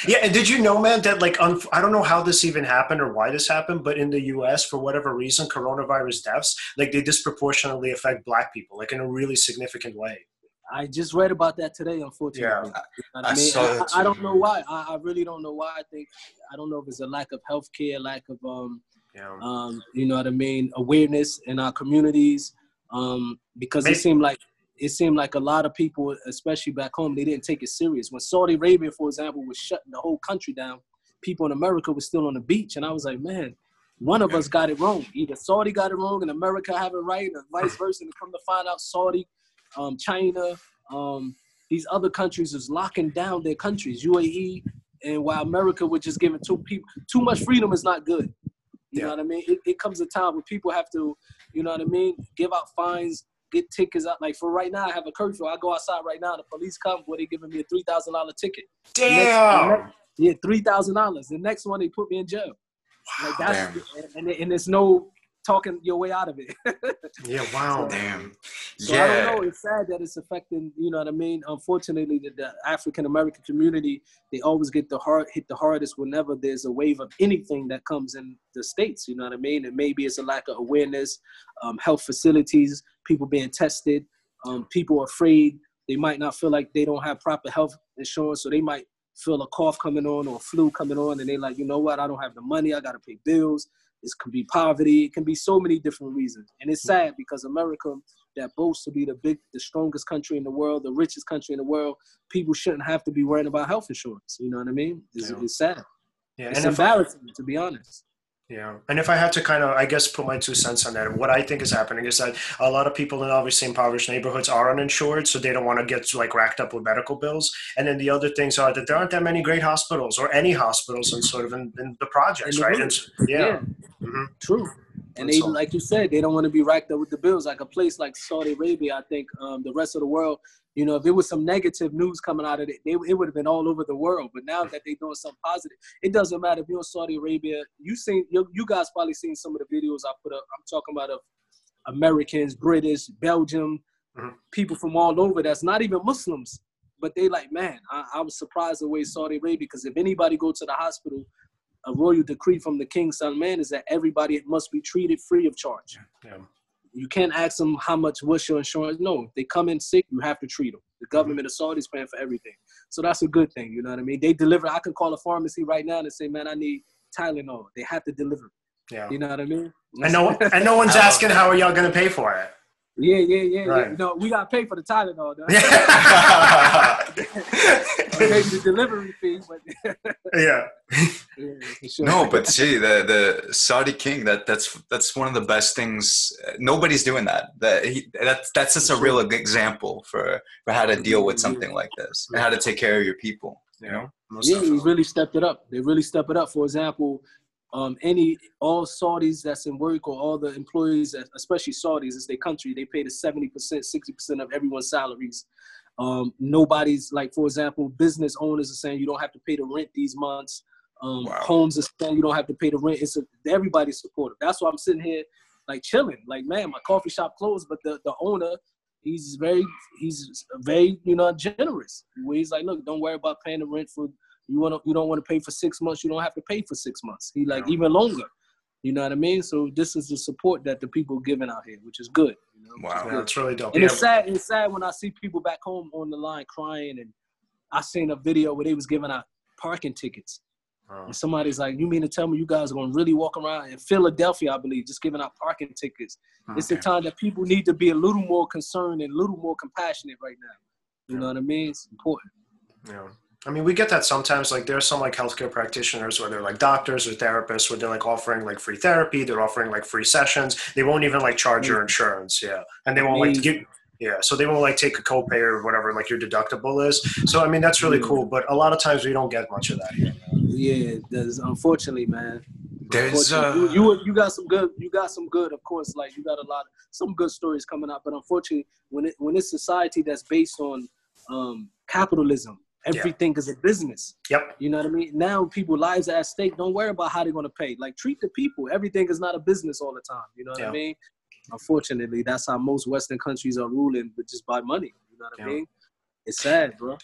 yeah, and did you know, man, that like un- I don't know how this even happened or why this happened, but in the U.S., for whatever reason, coronavirus deaths like they disproportionately affect Black people, like in a really significant way. I just read about that today, unfortunately. Yeah, I, I, mean, I, I, don't know why. I, I, really don't know why. I think I don't know if it's a lack of health care, lack of um, yeah. um, you know what I mean, awareness in our communities. Um, because Maybe. it seemed like it seemed like a lot of people, especially back home, they didn't take it serious. When Saudi Arabia, for example, was shutting the whole country down, people in America were still on the beach, and I was like, man, one of us got it wrong. Either Saudi got it wrong and America have it right, or vice versa. And come to find out, Saudi um, China, um, these other countries is locking down their countries, UAE and while America was just giving too people too much freedom is not good. You yeah. know what I mean? It, it comes a time where people have to, you know what I mean, give out fines, get tickets out. Like for right now, I have a curfew. I go outside right now, the police come, where they giving me a three thousand dollar ticket. Damn. Next, next, yeah, three thousand dollars. The next one, they put me in jail. Wow. Like that's and, and, and there's no talking your way out of it. yeah, wow. So, Damn. So yeah. I don't know. It's sad that it's affecting, you know what I mean? Unfortunately, the, the African American community, they always get the hard hit the hardest whenever there's a wave of anything that comes in the states, you know what I mean? And maybe it's a lack of awareness, um, health facilities, people being tested, um, people afraid they might not feel like they don't have proper health insurance, so they might feel a cough coming on or a flu coming on, and they like, you know what, I don't have the money, I gotta pay bills. It can be poverty. It can be so many different reasons. And it's sad because America, that boasts to be the big, the strongest country in the world, the richest country in the world, people shouldn't have to be worrying about health insurance. You know what I mean? It's, yeah. it's sad. Yeah, it's and embarrassing I, to be honest. Yeah. And if I had to kind of, I guess, put my two cents on that, what I think is happening is that a lot of people in obviously impoverished neighborhoods are uninsured, so they don't want to get like racked up with medical bills. And then the other things are that there aren't that many great hospitals or any hospitals in sort of in, in the projects, in the right? And, yeah. yeah. Mm-hmm. True. And they, like you said, they don't want to be racked up with the bills. Like a place like Saudi Arabia, I think um, the rest of the world, you know, if it was some negative news coming out of it, they, it would have been all over the world. But now that they're doing something positive, it doesn't matter if you're in Saudi Arabia. You seen, you, you guys probably seen some of the videos I put up. I'm talking about of Americans, British, Belgium, mm-hmm. people from all over. That's not even Muslims, but they like, man, I, I was surprised the way Saudi Arabia because if anybody go to the hospital a royal decree from the King Salman is that everybody must be treated free of charge. Yeah. You can't ask them how much what's your insurance. No, they come in sick, you have to treat them. The government of Saudi is paying for everything, so that's a good thing. You know what I mean? They deliver. I can call a pharmacy right now and say, "Man, I need Tylenol." They have to deliver. Yeah. You know what I mean? And no, and no one's asking how are y'all going to pay for it. Yeah, yeah, yeah, right. yeah. No, we got to pay for the Tylenol. Though. Maybe the delivery fee, but yeah. yeah sure. No, but see, the the Saudi king that that's that's one of the best things. Nobody's doing that. That he, that's that's just a real example for for how to deal with something like this and how to take care of your people. You know. Most yeah, he really stepped it up. They really stepped it up. For example, um, any all Saudis that's in work or all the employees, especially Saudis, it's their country. They pay the seventy percent, sixty percent of everyone's salaries. Um, nobody's like, for example, business owners are saying you don't have to pay the rent these months. Um, wow. Homes are saying you don't have to pay the rent. It's a, everybody's supportive. That's why I'm sitting here like chilling. Like, man, my coffee shop closed, but the the owner, he's very he's very you know generous. Where he's like, look, don't worry about paying the rent for you want to, you don't want to pay for six months. You don't have to pay for six months. He like even longer. You know what I mean? So this is the support that the people giving out here, which is good. You know, wow, that's really dope. And yeah. it's sad. It's sad when I see people back home on the line crying, and I seen a video where they was giving out parking tickets. Oh. And somebody's like, "You mean to tell me you guys are gonna really walk around in Philadelphia? I believe just giving out parking tickets. Okay. It's the time that people need to be a little more concerned and a little more compassionate right now. You yeah. know what I mean? It's important. Yeah. I mean, we get that sometimes. Like, there are some like healthcare practitioners, whether like doctors or therapists, where they're like offering like free therapy. They're offering like free sessions. They won't even like charge your mm. insurance. Yeah, and they won't like give. Yeah, so they won't like take a copay or whatever like your deductible is. So I mean, that's really cool. But a lot of times we don't get much of that here. Yeah, there's unfortunately, man. There's uh... you, you you got some good you got some good of course like you got a lot of some good stories coming out but unfortunately when it when it's society that's based on um, capitalism Everything yeah. is a business. Yep. You know what I mean? Now people lives are at stake. Don't worry about how they're gonna pay. Like treat the people. Everything is not a business all the time. You know what yeah. I mean? Unfortunately, that's how most Western countries are ruling, but just by money. You know what yeah. I mean? It's sad, bro.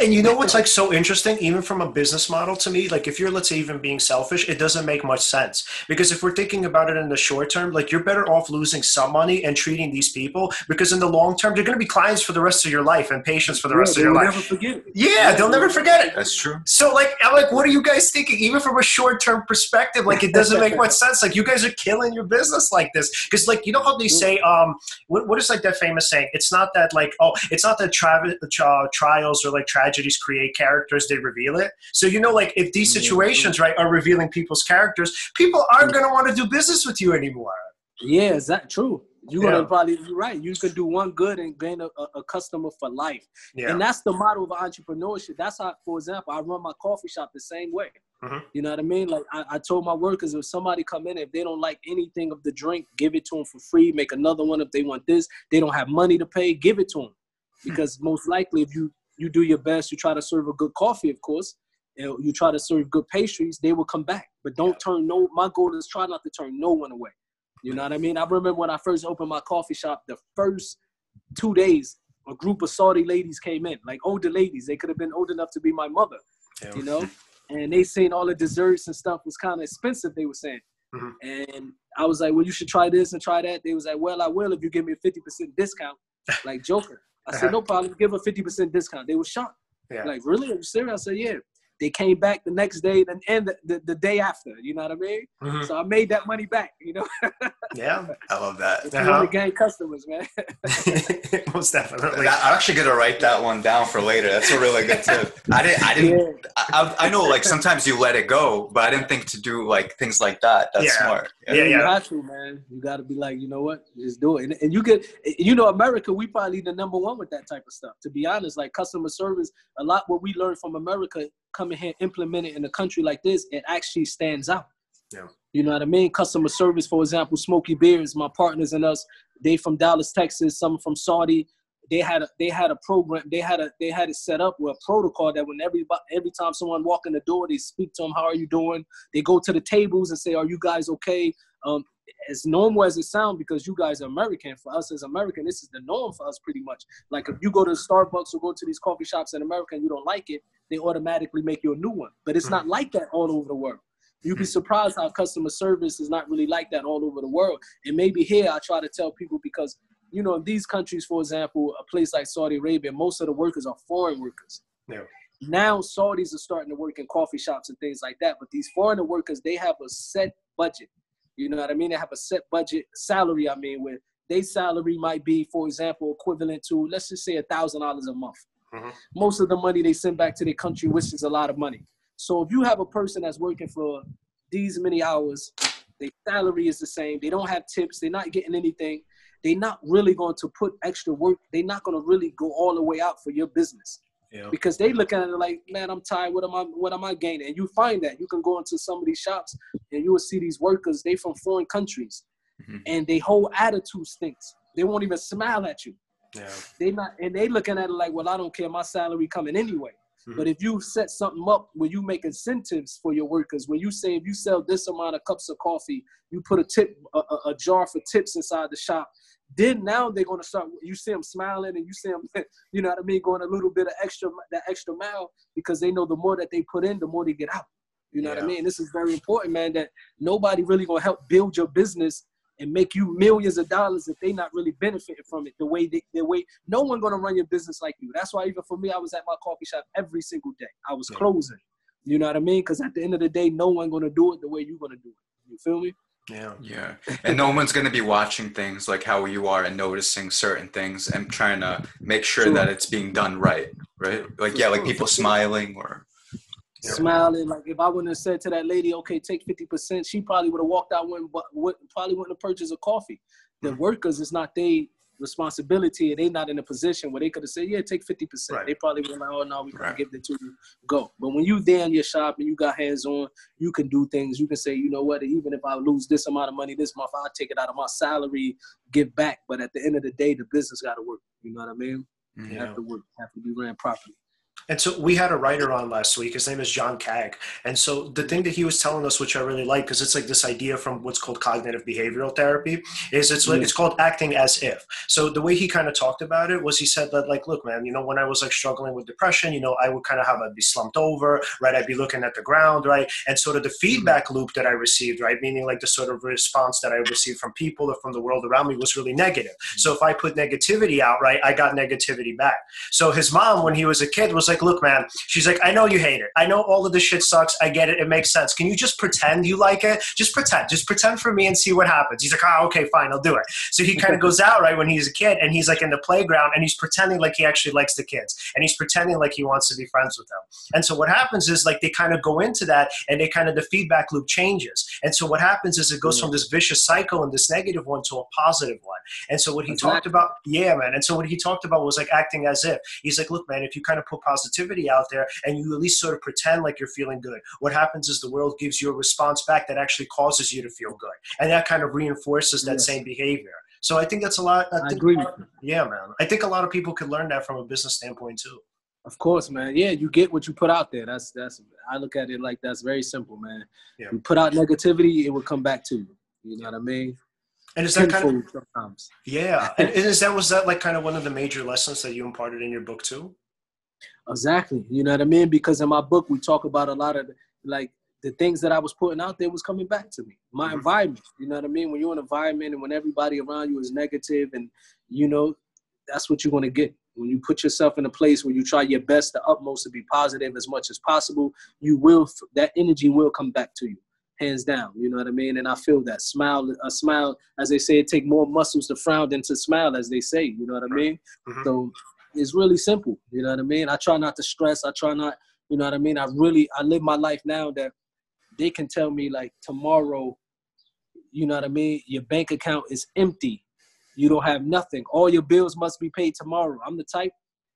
And you know what's like so interesting, even from a business model to me, like if you're, let's say, even being selfish, it doesn't make much sense. Because if we're thinking about it in the short term, like you're better off losing some money and treating these people because in the long term, they're going to be clients for the rest of your life and patients for the rest of your life. Never forget it. Yeah, yeah, they'll never forget it. That's true. So like, I'm like, what are you guys thinking? Even from a short term perspective, like it doesn't make much sense. Like you guys are killing your business like this because like you know how they say, um, what, what is like that famous saying? It's not that like oh, it's not that tra- uh, trials or like tragedies create characters, they reveal it. So you know, like if these situations, right, are revealing people's characters, people aren't going to want to do business with you anymore. Yeah, is that true? You're gonna probably you're right. You could do one good and gain a, a, customer for life. Yeah. And that's the model of entrepreneurship. That's how, for example, I run my coffee shop the same way. Mhm. You know what I mean? Like I, I told my workers, if somebody come in, if they don't like anything of the drink, give it to them for free. Make another one if they want this. They don't have money to pay, give it to them. Because most likely, if you you do your best, you try to serve a good coffee, of course. You, try to serve good pastries, they will come back. But don't turn no. My goal is try not to turn no one away. You know what I mean? I remember when I first opened my coffee shop, the first two days, a group of Saudi ladies came in, like older ladies. They could have been old enough to be my mother, Yeah. you know? And they saying all the desserts and stuff was kind of expensive, they were saying. Mhm. And I was like, well, you should try this and try that. They was like, well, I will if you give me a 50% discount, like Joker. I said, no problem, give a 50% discount. They were shocked. Yeah. Like, really? Are you serious? I said, yeah. They came back the next day and, and the, the, the day after, you know what I mean? Mhm. So I made that money back, you know? Yeah. I love that. If Uh-huh. you want to gain customers, man. Most definitely. I'm actually gonna write that one down for later. That's a really good tip. I didn't. I didn't. yeah. I, I know, like sometimes you let it go, but I didn't think to do like things like that. That's Yeah. smart. Yeah, You yeah. have to, man. You got to be like, you know what? Just do it. And, and you get, you know, America, we probably the number one with that type of stuff. To be honest, like customer service, a lot what we learned from America, coming here, implement it in a country like this, it actually stands out. Yeah. You know what I mean? Customer service, for example, Smokey Beards, my partners and us, they from Dallas, Texas, some from Saudi. They had a they had a program. They had a they had it set up with a protocol that when every every time someone walk in the door, they speak to them. How are you doing? They go to the tables and say, "Are you guys okay?" Um, as normal as it sounds, because you guys are American. For us as American, this is the norm for us, pretty much. Like if you go to Starbucks or go to these coffee shops in America and you don't like it, they automatically make you a new one. But it's not like that all over the world. You'd be surprised how customer service is not really like that all over the world. And maybe here I try to tell people because you know in these countries, for example, a place like Saudi Arabia, most of the workers are foreign workers. Yeah. Now Saudis are starting to work in coffee shops and things like that. But these foreigner workers, they have a set budget. You know what I mean? They have a set budget salary. I mean, where their salary might be, for example, equivalent to let's just say a thousand dollars a month. Mhm. Most of the money they send back to their country, which is a lot of money. So if you have a person that's working for these many hours, their salary is the same. They don't have tips. They're not getting anything. They're not really going to put extra work. They're not going to really go all the way out for your business Yeah. because they look at it like, man, I'm tired. What am I? What am I gaining? And you find that you can go into some of these shops and you will see these workers. They from foreign countries, Mhm. and they whole attitude stinks. They won't even smile at you. Yeah. They not, and they looking at it like, well, I don't care. My salary coming anyway. Mhm. But if you set something up where you make incentives for your workers, where you say if you sell this amount of cups of coffee, you put a tip, a, a, a jar for tips inside the shop. Then now they're gonna start. You see them smiling, and you see them, you know what I mean, going a little bit of extra, that extra mile, because they know the more that they put in, the more they get out. You know what I mean? This is very important, man. That nobody really gonna help build your business and make you millions of dollars if they not really benefiting from it the way they, the way no one gonna run your business like you. That's why even for me, I was at my coffee shop every single day. I was Yeah. closing. You know what I mean? Because at the end of the day, no one gonna do it the way you gonna do it. You feel me? Yeah. Yeah, and no one's gonna be watching things like how you are and noticing certain things and trying to make sure Sure. that it's being done right, right? Like yeah, like people smiling or Yeah. Smiling. Like if I wouldn't have said to that lady, okay, take fifty percent, she probably would have walked out and but would, probably wouldn't have purchased a coffee. The Mhm. workers, it's not their responsibility, and they not in a position where they could have said, yeah, take fifty percent. Right. They probably would like, oh no, we can't Right. give it to you. Go. But when you there in your shop and you got hands on, you can do things. You can say, you know what, even if I lose this amount of money this month, I'll take it out of my salary, give back. But at the end of the day, the business got to work. You know what I mean? Mhm. Yeah. Have to work. Have to be ran properly. And so we had a writer on last week. His name is John Cag. And so the thing that he was telling us, which I really like, because it's like this idea from what's called cognitive behavioral therapy, is it's like Yeah. it's called acting as if. So the way he kind of talked about it was he said that like, look, man, you know, when I was like struggling with depression, you know, I would kind of have I'd be slumped over, right? I'd be looking at the ground, right? And sort of the mm-hmm. feedback loop that I received, right, meaning like the sort of response that I received from people or from the world around me was really negative. Mm-hmm. So if I put negativity out, right, I got negativity back. So his mom, when he was a kid, was like, like, look, man. She's like, I know you hate it. I know all of this shit sucks. I get it. It makes sense. Can you just pretend you like it? Just pretend. Just pretend for me and see what happens. He's like, oh, okay, fine, I'll do it. So he kind of goes out right when he's a kid, and he's like in the playground, and he's pretending like he actually likes the kids, and he's pretending like he wants to be friends with them. And so what happens is like they kind of go into that, and they kind of the feedback loop changes. And so what happens is it goes from this vicious cycle and this negative one to a positive one. And so what he Exactly. talked about, yeah, man. And so what he talked about was like acting as if he's like, look, man, if you kind of put positivity out there and you at least sort of pretend like you're feeling good, what happens is the world gives you a response back that actually causes you to feel good, and that kind of reinforces that Yes. same behavior. So I think that's a lot. I, I agree lot- Yeah, man. I think a lot of people could learn that from a business standpoint too. Of course, man. Yeah, you get what you put out there. That's that's. I look at it like that's very simple, man. Yeah. You put out negativity, it will come back to you. You know what I mean? And is that kind of sometimes. yeah? And is that was that like kind of one of the major lessons that you imparted in your book too? Exactly. You know what I mean? Because in my book, we talk about a lot of like the things that I was putting out there was coming back to me. My Mhm. environment. You know what I mean? When you're in an environment and when everybody around you is negative, and you know, that's what you're gonna get. When you put yourself in a place where you try your best, the utmost to be positive as much as possible, you will. That energy will come back to you, hands down. You know what I mean? And I feel that smile. A smile, as they say, it take more muscles to frown than to smile, as they say. You know what I mean? Mhm. So it's really simple. You know what I mean? I try not to stress. I try not, you know what I mean? I really, I live my life now that they can tell me like tomorrow, you know what I mean? Your bank account is empty. You don't have nothing. All your bills must be paid tomorrow. I'm the type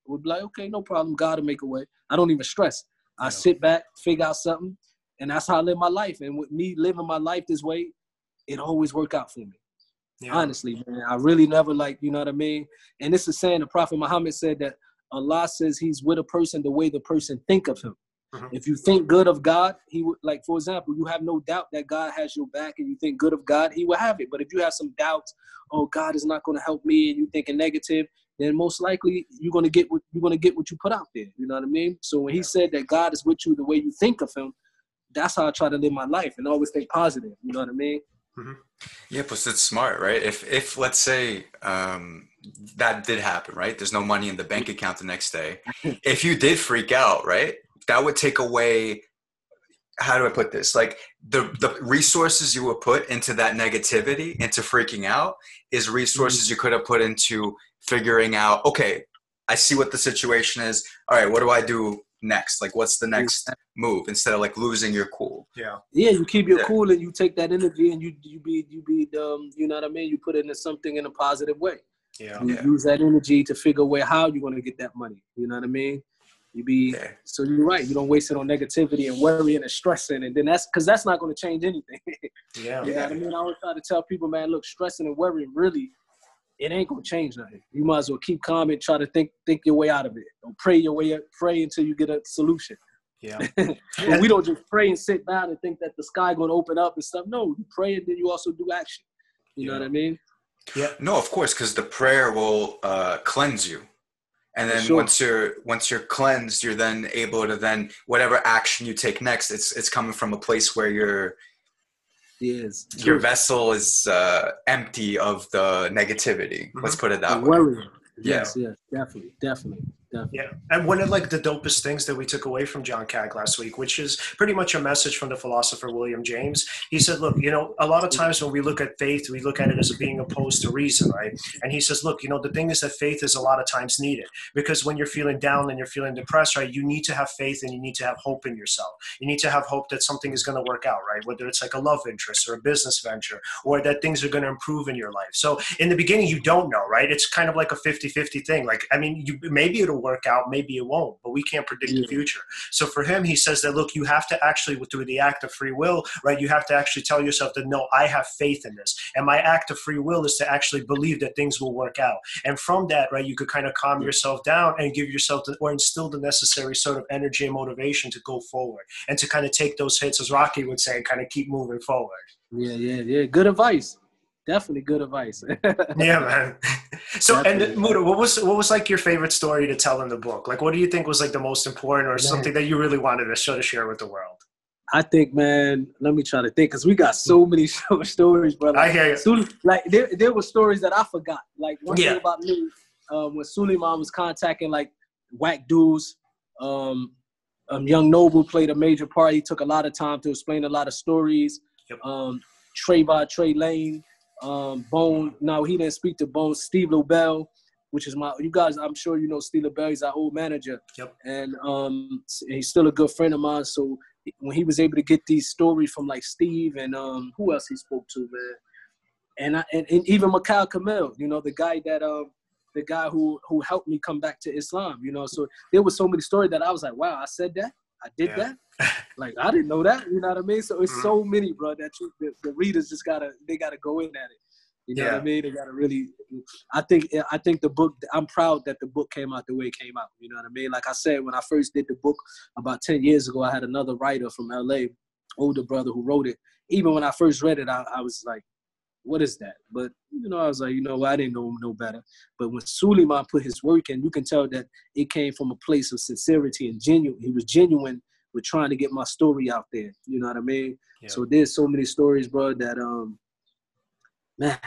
would be like, okay, no problem. God will make a way. I don't even stress. I Yeah. sit back, figure out something, and that's how I live my life. And with me living my life this way, it always work out for me Yeah. honestly, man. I really never like, you know what I mean? And this is saying the Prophet Muhammad said that Allah says he's with a person the way the person think of him. Mhm. If you think good of God, he would like, for example, you have no doubt that God has your back and you think good of God, he will have it. But if you have some doubts, oh, God is not gonna help me, and you thinking negative, then most likely you're gonna get what you're gonna get what you put out there. You know what I mean? So when he said that God is with you the way you think of him, that's how I try to live my life and always think positive. You know what I mean? Yeah, plus it's smart, right? If if let's say um, that did happen, right? There's no money in the bank account the next day. If you did freak out, right? That would take away. How do I put this? Like the the resources you would put into that negativity, into freaking out, is resources you could have put into figuring out. Okay, I see what the situation is. All right, what do I do next? Like, what's the next move? Instead of like losing your cool. Yeah. Yeah, you keep your Yeah. cool and you take that energy and you you be you be um you know what I mean. You put it into something in a positive way. Yeah. You Yeah. use that energy to figure away how you're gonna get that money. You know what I mean? You be Yeah. so you're right. You don't waste it on negativity and worrying and stressing, and then that's because that's not gonna change anything. Yeah. you know what I mean? I always try to tell people, man, look, stressing and worrying really. It ain't gonna change nothing. You might as well keep calm and try to think think your way out of it. Don't pray your way pray until you get a solution. Yeah. We don't just pray and sit down and think that the sky gonna open up and stuff. No, you pray and then you also do action. You know what I mean? Yeah. No, of course, because the prayer will uh, cleanse you, and then sure. once you're once you're cleansed, you're then able to then whatever action you take next, it's it's coming from a place where your Yes. your vessel is uh, empty of the negativity. Let's put it that way. worrying. Yeah. Yes, yes, definitely, definitely, definitely. Yeah, and one of like the dopest things that we took away from John Cag last week, which is pretty much a message from the philosopher William James. He said, "Look, you know, a lot of times when we look at faith, we look at it as being opposed to reason, right?" And he says, "Look, you know, the thing is that faith is a lot of times needed because when you're feeling down and you're feeling depressed, right, you need to have faith and you need to have hope in yourself. You need to have hope that something is going to work out, right? Whether it's like a love interest or a business venture or that things are going to improve in your life. So in the beginning, you don't know, right? It's kind of like a 50-50 thing. Like, I mean, you maybe it'll work out, maybe it won't, but we can't predict the future. So for him, he says that look, you have to actually, through the act of free will, right? You have to actually tell yourself that no, I have faith in this, and my act of free will is to actually believe that things will work out. And from that, right, you could kind of calm yourself down and give yourself the, or instill the necessary sort of energy and motivation to go forward and to kind of take those hits, as Rocky would say, and kind of keep moving forward. Yeah, yeah, yeah. Good advice. Definitely good advice. Yeah, man. So, and Muta, what was what was like your favorite story to tell in the book? Like, what do you think was like the most important, or something that you really wanted to show to share with the world? I think, man. Let me try to think, cause we got so many short stories, brother. I hear you. Sul- like there, there were stories that I forgot. Like one Yeah. thing about me, um, when Suleiman was contacting like whack dudes, Um, um, Young Noble played a major part. He took a lot of time to explain a lot of stories. Yep. Um, Trayvon Trey Lane, um, Bone. Now he didn't speak to Bone. Steve Lobel, which is my. You guys, I'm sure you know Steve Lobel. He's our old manager. Yep. And um, he's still a good friend of mine. So when he was able to get these stories from like Steve and um, who else he spoke to, man, and I, and, and even Mikhail Kamel, you know, the guy that um the guy who who helped me come back to Islam, you know. So there was so many stories that I was like, wow, I said that, I did Yeah. that. like I didn't know that, you know what I mean? So it's Mhm. so many, bro, that you, the, the readers just gotta they gotta go in at it. You know what I mean? They gotta really. I think I think the book. I'm proud that the book came out the way it came out. You know what I mean? Like I said, when I first did the book about ten years ago, I had another writer from LA, older brother who wrote it. Even when I first read it, I, I was like, "What is that?" But you know, I was like, you know, I didn't know no better. But when Suleiman put his work in, you can tell that it came from a place of sincerity and genuine. He was genuine with trying to get my story out there. You know what I mean? Yeah. So there's so many stories, bro, that um man,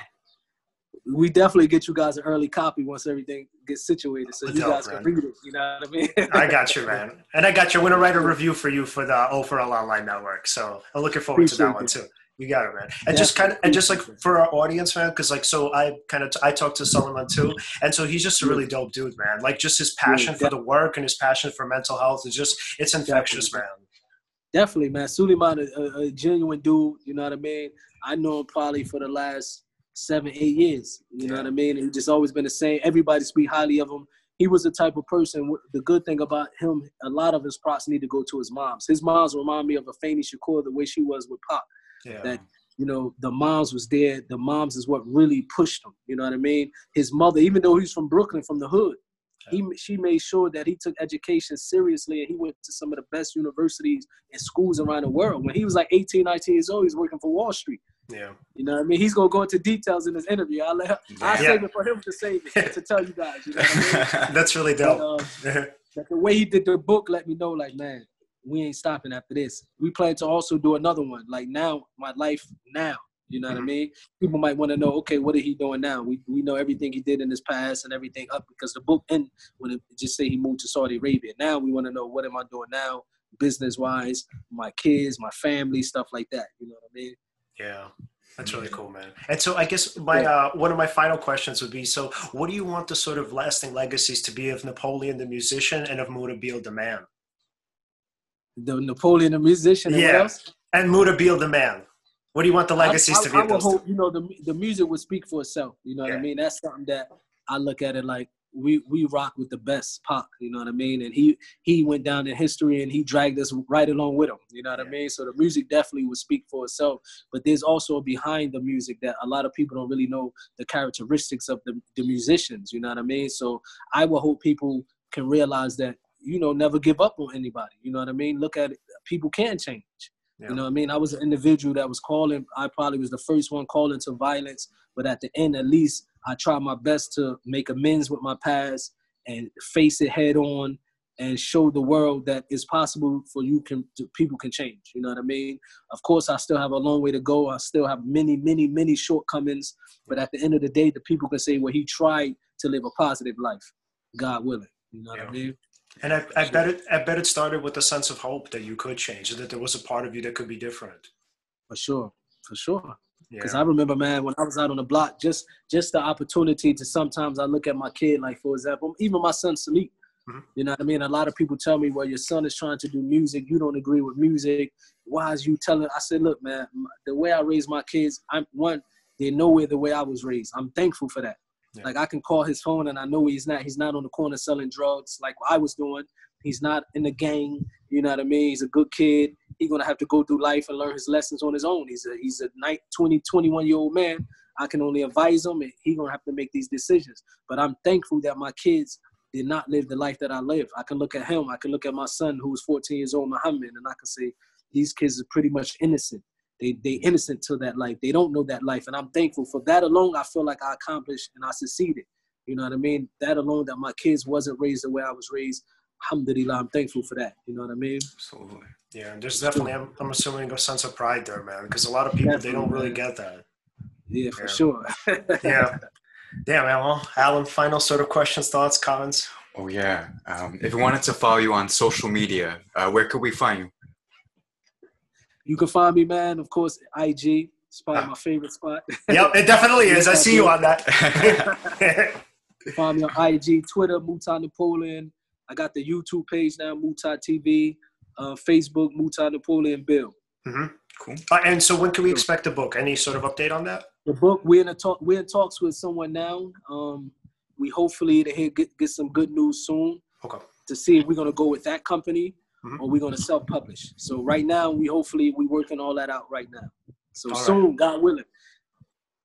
we definitely get you guys an early copy once everything gets situated so you Dope, guys man. can read it. You know what I mean? I got you, man. And I got you. I'm gonna write a review for you for the O4L Online Network. So I'm looking forward to that Appreciate one too. You got it, man. And just kind of, and just like for our audience, man, because like, so I kind of, I talked to Solomon too, and so he's just a really dope dude, man. Like, just his passion for the work and his passion for mental health is just, it's infectious, man. Definitely, man. Suleiman, a, a, genuine dude. You know what I mean? I know him probably for the last seven, eight years. You know what I mean? And he's just always been the same. Everybody speak highly of him. He was the type of person. The good thing about him, a lot of his props need to go to his moms. His moms remind me of Afeni Shakur, the way she was with Pop. Yeah. That you know, the moms was there. The moms is what really pushed him. You know what I mean? His mother, even though he's from Brooklyn, from the hood, he she made sure that he took education seriously and he went to some of the best universities and schools around the world. When he was like 18, 19 years old, he's working for Wall Street. yeah. You know what I mean? He's gonna go into details in this interview. I'll let I Yeah. save it for him to save it to tell you guys. You know what I mean? That's really dope. uh, but the way he did the book let me know, like, man, we ain't stopping after this. We plan to also do another one. Like now, my life now. You know what I Mhm. mean? People might want to know, okay, what is he doing now? We we know everything he did in his past and everything up because the book end when it just say he moved to Saudi Arabia. Now we want to know what am I doing now, business wise, my kids, my family, stuff like that. You know what I mean? Yeah. That's really cool, man. And so I guess my uh, one of my final questions would be: So, what do you want the sort of lasting legacies to be of Napoleon the musician and of Muta Beale the man? The Napoleon the musician and what Yeah. else? And Muta Beale the man. What do you want the legacies I, I, to be I would hope, you know, the the music would speak for itself. You know what I mean? That's something that I look at it like we we rock with the best Pac. You know what I mean? And he he went down in history and he dragged us right along with him. You know what I mean? So the music definitely would speak for itself. But there's also behind the music that a lot of people don't really know the characteristics of the, the musicians. You know what I mean? So I would hope people can realize that you know never give up on anybody. You know what I mean? Look at it. People can change. Yeah. You know what I mean? I was an individual that was calling. I probably was the first one calling to violence, but at the end, at least I tried my best to make amends with my past and face it head on and show the world that it's possible for you can to, people can change. You know what I mean? Of course, I still have a long way to go. I still have many, many, many shortcomings. But at the end of the day, the people can say, "Well, he tried to live a positive life, God willing." You know what I mean? And I, I bet it. I bet it started with a sense of hope that you could change, that there was a part of you that could be different. For sure, for sure. Because Yeah. I remember, man, when I was out on the block, just just the opportunity to sometimes I look at my kid, like for example, even my son Salik. Mhm. You know what I mean? A lot of people tell me, well, your son is trying to do music. You don't agree with music. Why is you telling? I said, look, man, the way I raise my kids, I'm one. they know nowhere the way I was raised. I'm thankful for that. Yeah. Like I can call his phone and I know he's not. He's not on the corner selling drugs like I was doing. He's not in the gang. You know what I mean? He's a good kid. He's gonna have to go through life and learn his lessons on his own. He's a he's a night 20, 21 year old man. I can only advise him, and he gonna have to make these decisions. But I'm thankful that my kids did not live the life that I live. I can look at him. I can look at my son, who's 14 years old, Muhammad, and I can say these kids are pretty much innocent. They they innocent to that life. They don't know that life, and I'm thankful for that alone. I feel like I accomplished and I succeeded. You know what I mean? That alone, that my kids wasn't raised the way I was raised. Alhamdulillah, I'm thankful for that. You know what I mean? Absolutely. Yeah, and there's definitely. I'm, I'm assuming a sense of pride there, man, because a lot of people they don't really man. get that. Yeah, for Yeah. sure. Yeah. Yeah, man. Well, Alan, final sort of questions, thoughts, comments. Oh yeah. Um, if we wanted to follow you on social media, uh, where could we find you? You can find me, man. Of course, IG. It's probably my favorite spot. yep, it definitely is. I see you on that. find me on IG, Twitter, Muta Napoleon. I got the YouTube page now, Muta TV. Uh, Facebook, Muta Napoleon Bill. Mm-hmm. Cool. Uh, and so, when can we expect the book? Any sort of update on that? The book we're in a talk. We're in talks with someone now. Um, we hopefully to hear get get some good news soon. Okay. To see if we're gonna go with that company mm-hmm. or we're gonna self-publish. So right now, we hopefully we working all that out right now. So all soon, right. God willing.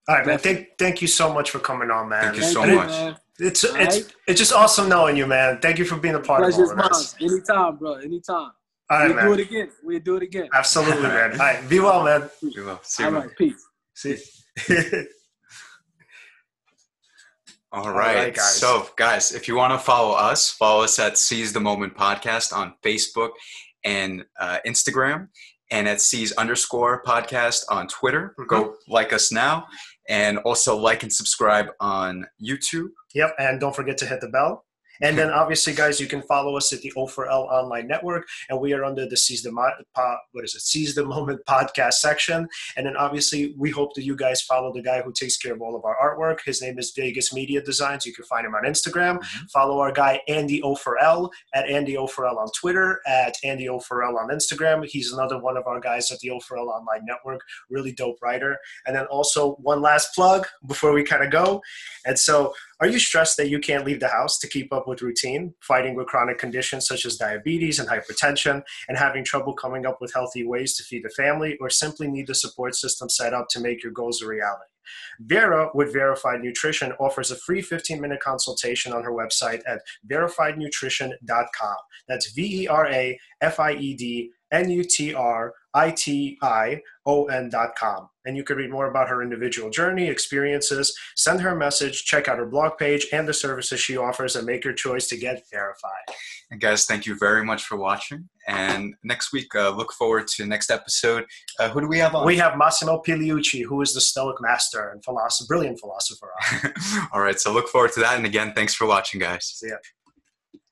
All right, man. Thank, thank you so much for coming on, man. Thank you so much. Man. It's all it's right? it's just awesome knowing you, man. Thank you for being a part Pleasure's of all of this. Anytime, bro. Anytime. All right, we'll man. do it again. We'll do it again. Absolutely, man. All right. Be well, man. Be well. See you. All right. Peace. See. All right. All right guys. So, guys, if you want to follow us, follow us at Seize the Moment Podcast on Facebook and uh, Instagram, and at Seize underscore podcast on Twitter. Mm-hmm. Go like us now, and also like and subscribe on YouTube. Yep, and don't forget to hit the bell. And then obviously, guys, you can follow us at the O4L Online Network, and we are under the Seize the Mo- po- what is it? Seize the Moment podcast section. And then obviously, we hope that you guys follow the guy who takes care of all of our artwork. His name is Vegas Media Designs. You can find him on Instagram. Mm-hmm. Follow our guy Andy O4L at Andy O4L on Twitter, at Andy O4L on Instagram. He's another one of our guys at the O4L Online Network. Really dope writer. And then also one last plug before we kind of go. And so are you stressed that you can't leave the house to keep up with routine, fighting with chronic conditions such as diabetes and hypertension, and having trouble coming up with healthy ways to feed the family, or simply need the support system set up to make your goals a reality? Vera with Verified Nutrition offers a free 15 minute consultation on her website at verifiednutrition.com. That's V E R A F I E D N U T R I T I O N dot com. And you can read more about her individual journey, experiences, send her a message, check out her blog page and the services she offers, and make your choice to get verified. And guys, thank you very much for watching. And next week, uh, look forward to next episode. Uh, who do we have on? We have Massimo Pigliucci, who is the Stoic master and philosopher, brilliant philosopher. All right, so look forward to that. And again, thanks for watching, guys. See ya.